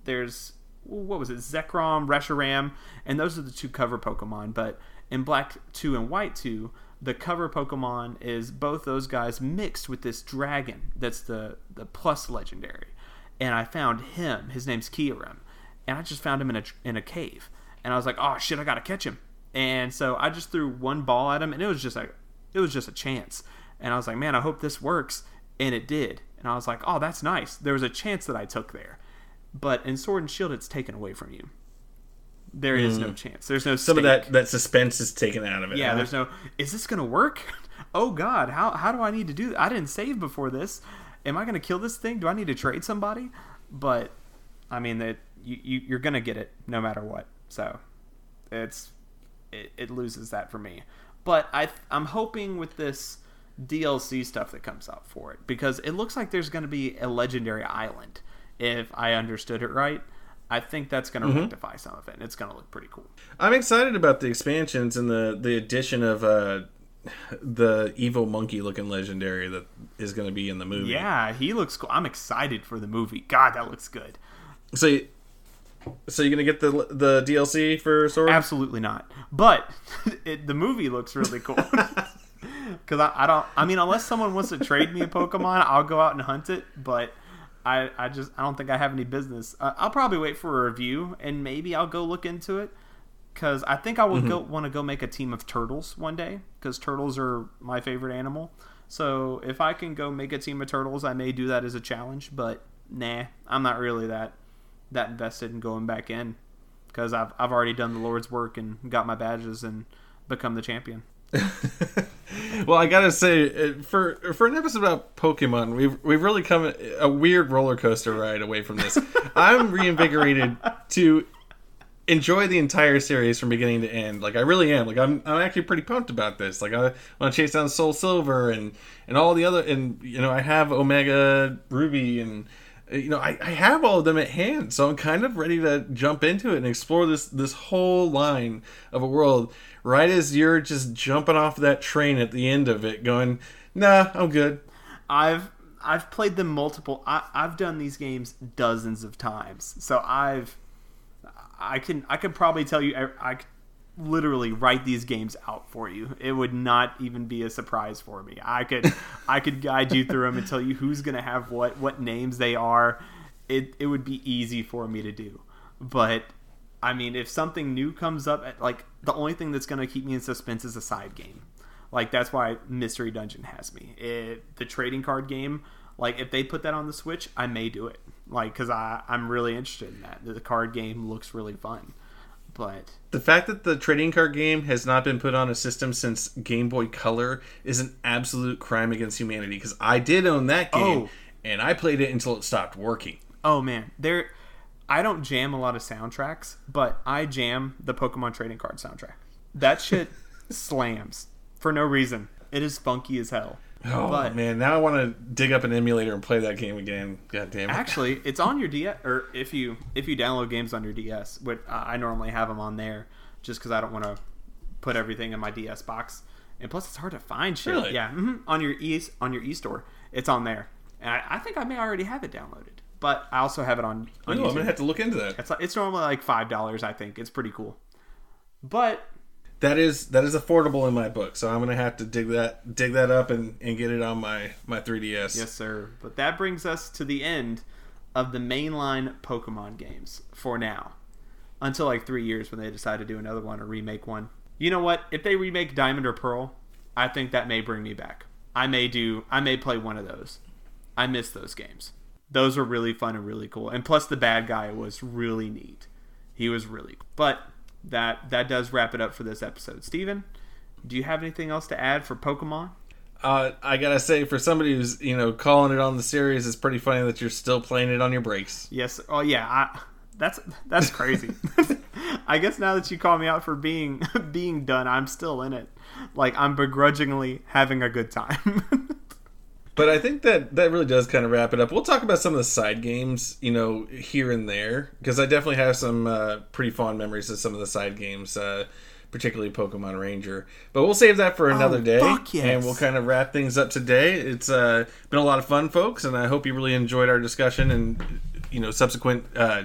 there's what was it Zekrom, Reshiram, and those are the two cover Pokemon. But in Black Two and White Two, the cover Pokemon is both those guys mixed with this dragon that's the the plus legendary. And I found him. His name's Kyurem, and I just found him in a in a cave. And I was like, oh shit, I gotta catch him. And so I just threw one ball at him, and it was just like it was just a chance. And I was like, man, I hope this works. And it did. And I was like, oh, that's nice. There was a chance that I took there. But in Sword and Shield, it's taken away from you. There is no chance. There's no Mm. Some of that, that suspense is taken out of it. Yeah, huh? there's no. Is this gonna work? Oh God, how how do I need to do? I didn't save before this. Am I gonna kill this thing? Do I need to trade somebody? But I mean that you, you you're gonna get it no matter what. So it's it, it loses that for me. But I I'm hoping with this DLC stuff that comes out for it because it looks like there's going to be a legendary island if I understood it right. I think that's going to rectify some of it and it's going to look pretty cool. I'm excited about the expansions and the the addition of uh the evil monkey looking legendary that is going to be in the movie. Yeah, he looks cool. I'm excited for the movie. God, that looks good. So, you- so you're gonna get the the DLC for Sword? Absolutely not. But it, the movie looks really cool. Because I, I don't, I mean, unless someone wants to trade me a Pokemon, I'll go out and hunt it. But I, I just, I don't think I have any business. Uh, I'll probably wait for a review and maybe I'll go look into it. Because I think I would go want to go make a team of turtles one day. Because turtles are my favorite animal. So if I can go make a team of turtles, I may do that as a challenge. But nah, I'm not really that that invested in going back in because I've I've already done the Lord's work and got my badges and become the champion. well, I gotta say, for for an episode about Pokemon, we've we've really come a weird roller coaster ride away from this. I'm reinvigorated to enjoy the entire series from beginning to end. Like I really am. Like I'm I'm actually pretty pumped about this. Like I want to chase down Soul Silver and and all the other and you know I have Omega Ruby and you know I, I have all of them at hand, so I'm kind of ready to jump into it and explore this this whole line of a world. Right as you're just jumping off that train at the end of it, going, "Nah, I'm good." I've I've played them multiple. I, I've done these games dozens of times, so I've I can I could probably tell you I, I literally write these games out for you. It would not even be a surprise for me. I could I could guide you through them and tell you who's gonna have what, what names they are. It it would be easy for me to do, but I mean, if something new comes up, at like the only thing that's gonna keep me in suspense is a side game. Like that's why Mystery Dungeon has me. It, the trading card game, like if they put that on the Switch, I may do it. Like because I I'm really interested in that. The card game looks really fun, but The fact that the trading card game has not been put on a system since Game Boy Color is an absolute crime against humanity. Because I did own that game, Oh. and I played it until it stopped working. Oh man, there. I don't jam a lot of soundtracks, but I jam the Pokemon trading card soundtrack. That shit slams for no reason. It is funky as hell. Oh But- man, now I want to dig up an emulator and play that game again. God damn it! Actually, it's on your DS, or if you if you download games on your DS, which I normally have them on there, just because I don't want to put everything in my DS box. And plus, it's hard to find shit. Really? Yeah, hmm on your e on your e store, it's on there. And I, I think I may already have it downloaded, but I also have it on. Ooh, I'm gonna have to look into that. It's like, it's normally like five dollars. I think it's pretty cool. But That is that is affordable in my book, so I'm gonna have to dig that dig that up and, and get it on my my 3ds. yes, sir. But that brings us to the end of the mainline Pokemon games for now, until like three years when they decide to do another one or remake one. You know what? If they remake Diamond or Pearl, I think that may bring me back. I may do. I may play one of those. I miss those games. Those were really fun and really cool. And plus, the bad guy was really neat. He was really. Cool. But that that does wrap it up for this episode. Steven, do you have anything else to add for Pokemon? Uh, I gotta say, for somebody who's you know calling it on the series, it's pretty funny that you're still playing it on your breaks. Yes. Oh yeah. I, that's that's crazy. I guess now that you call me out for being being done, I'm still in it. Like I'm begrudgingly having a good time. But I think that that really does kind of wrap it up. We'll talk about some of the side games, you know, here and there, because I definitely have some uh, pretty fond memories of some of the side games, uh, particularly Pokemon Ranger. But we'll save that for another day, Oh, fuck yes. and we'll kind of wrap things up today. It's uh, been a lot of fun, folks, and I hope you really enjoyed our discussion and you know subsequent uh,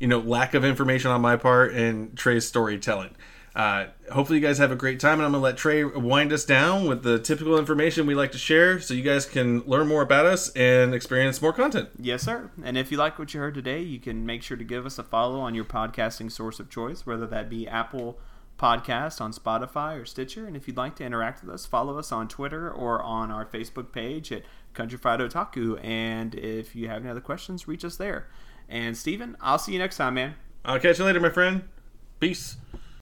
you know lack of information on my part and Trey's storytelling. Uh, hopefully, you guys have a great time, and I'm gonna let Trey wind us down with the typical information we like to share, so you guys can learn more about us and experience more content. yes, sir. And if you like what you heard today, you can make sure to give us a follow on your podcasting source of choice, whether that be Apple Podcast on Spotify or Stitcher. And if you'd like to interact with us, follow us on Twitter or on our Facebook page at Country Fried Otaku. And if you have any other questions, reach us there. And Steven, I'll see you next time, man. I'll catch you later, my friend. Peace.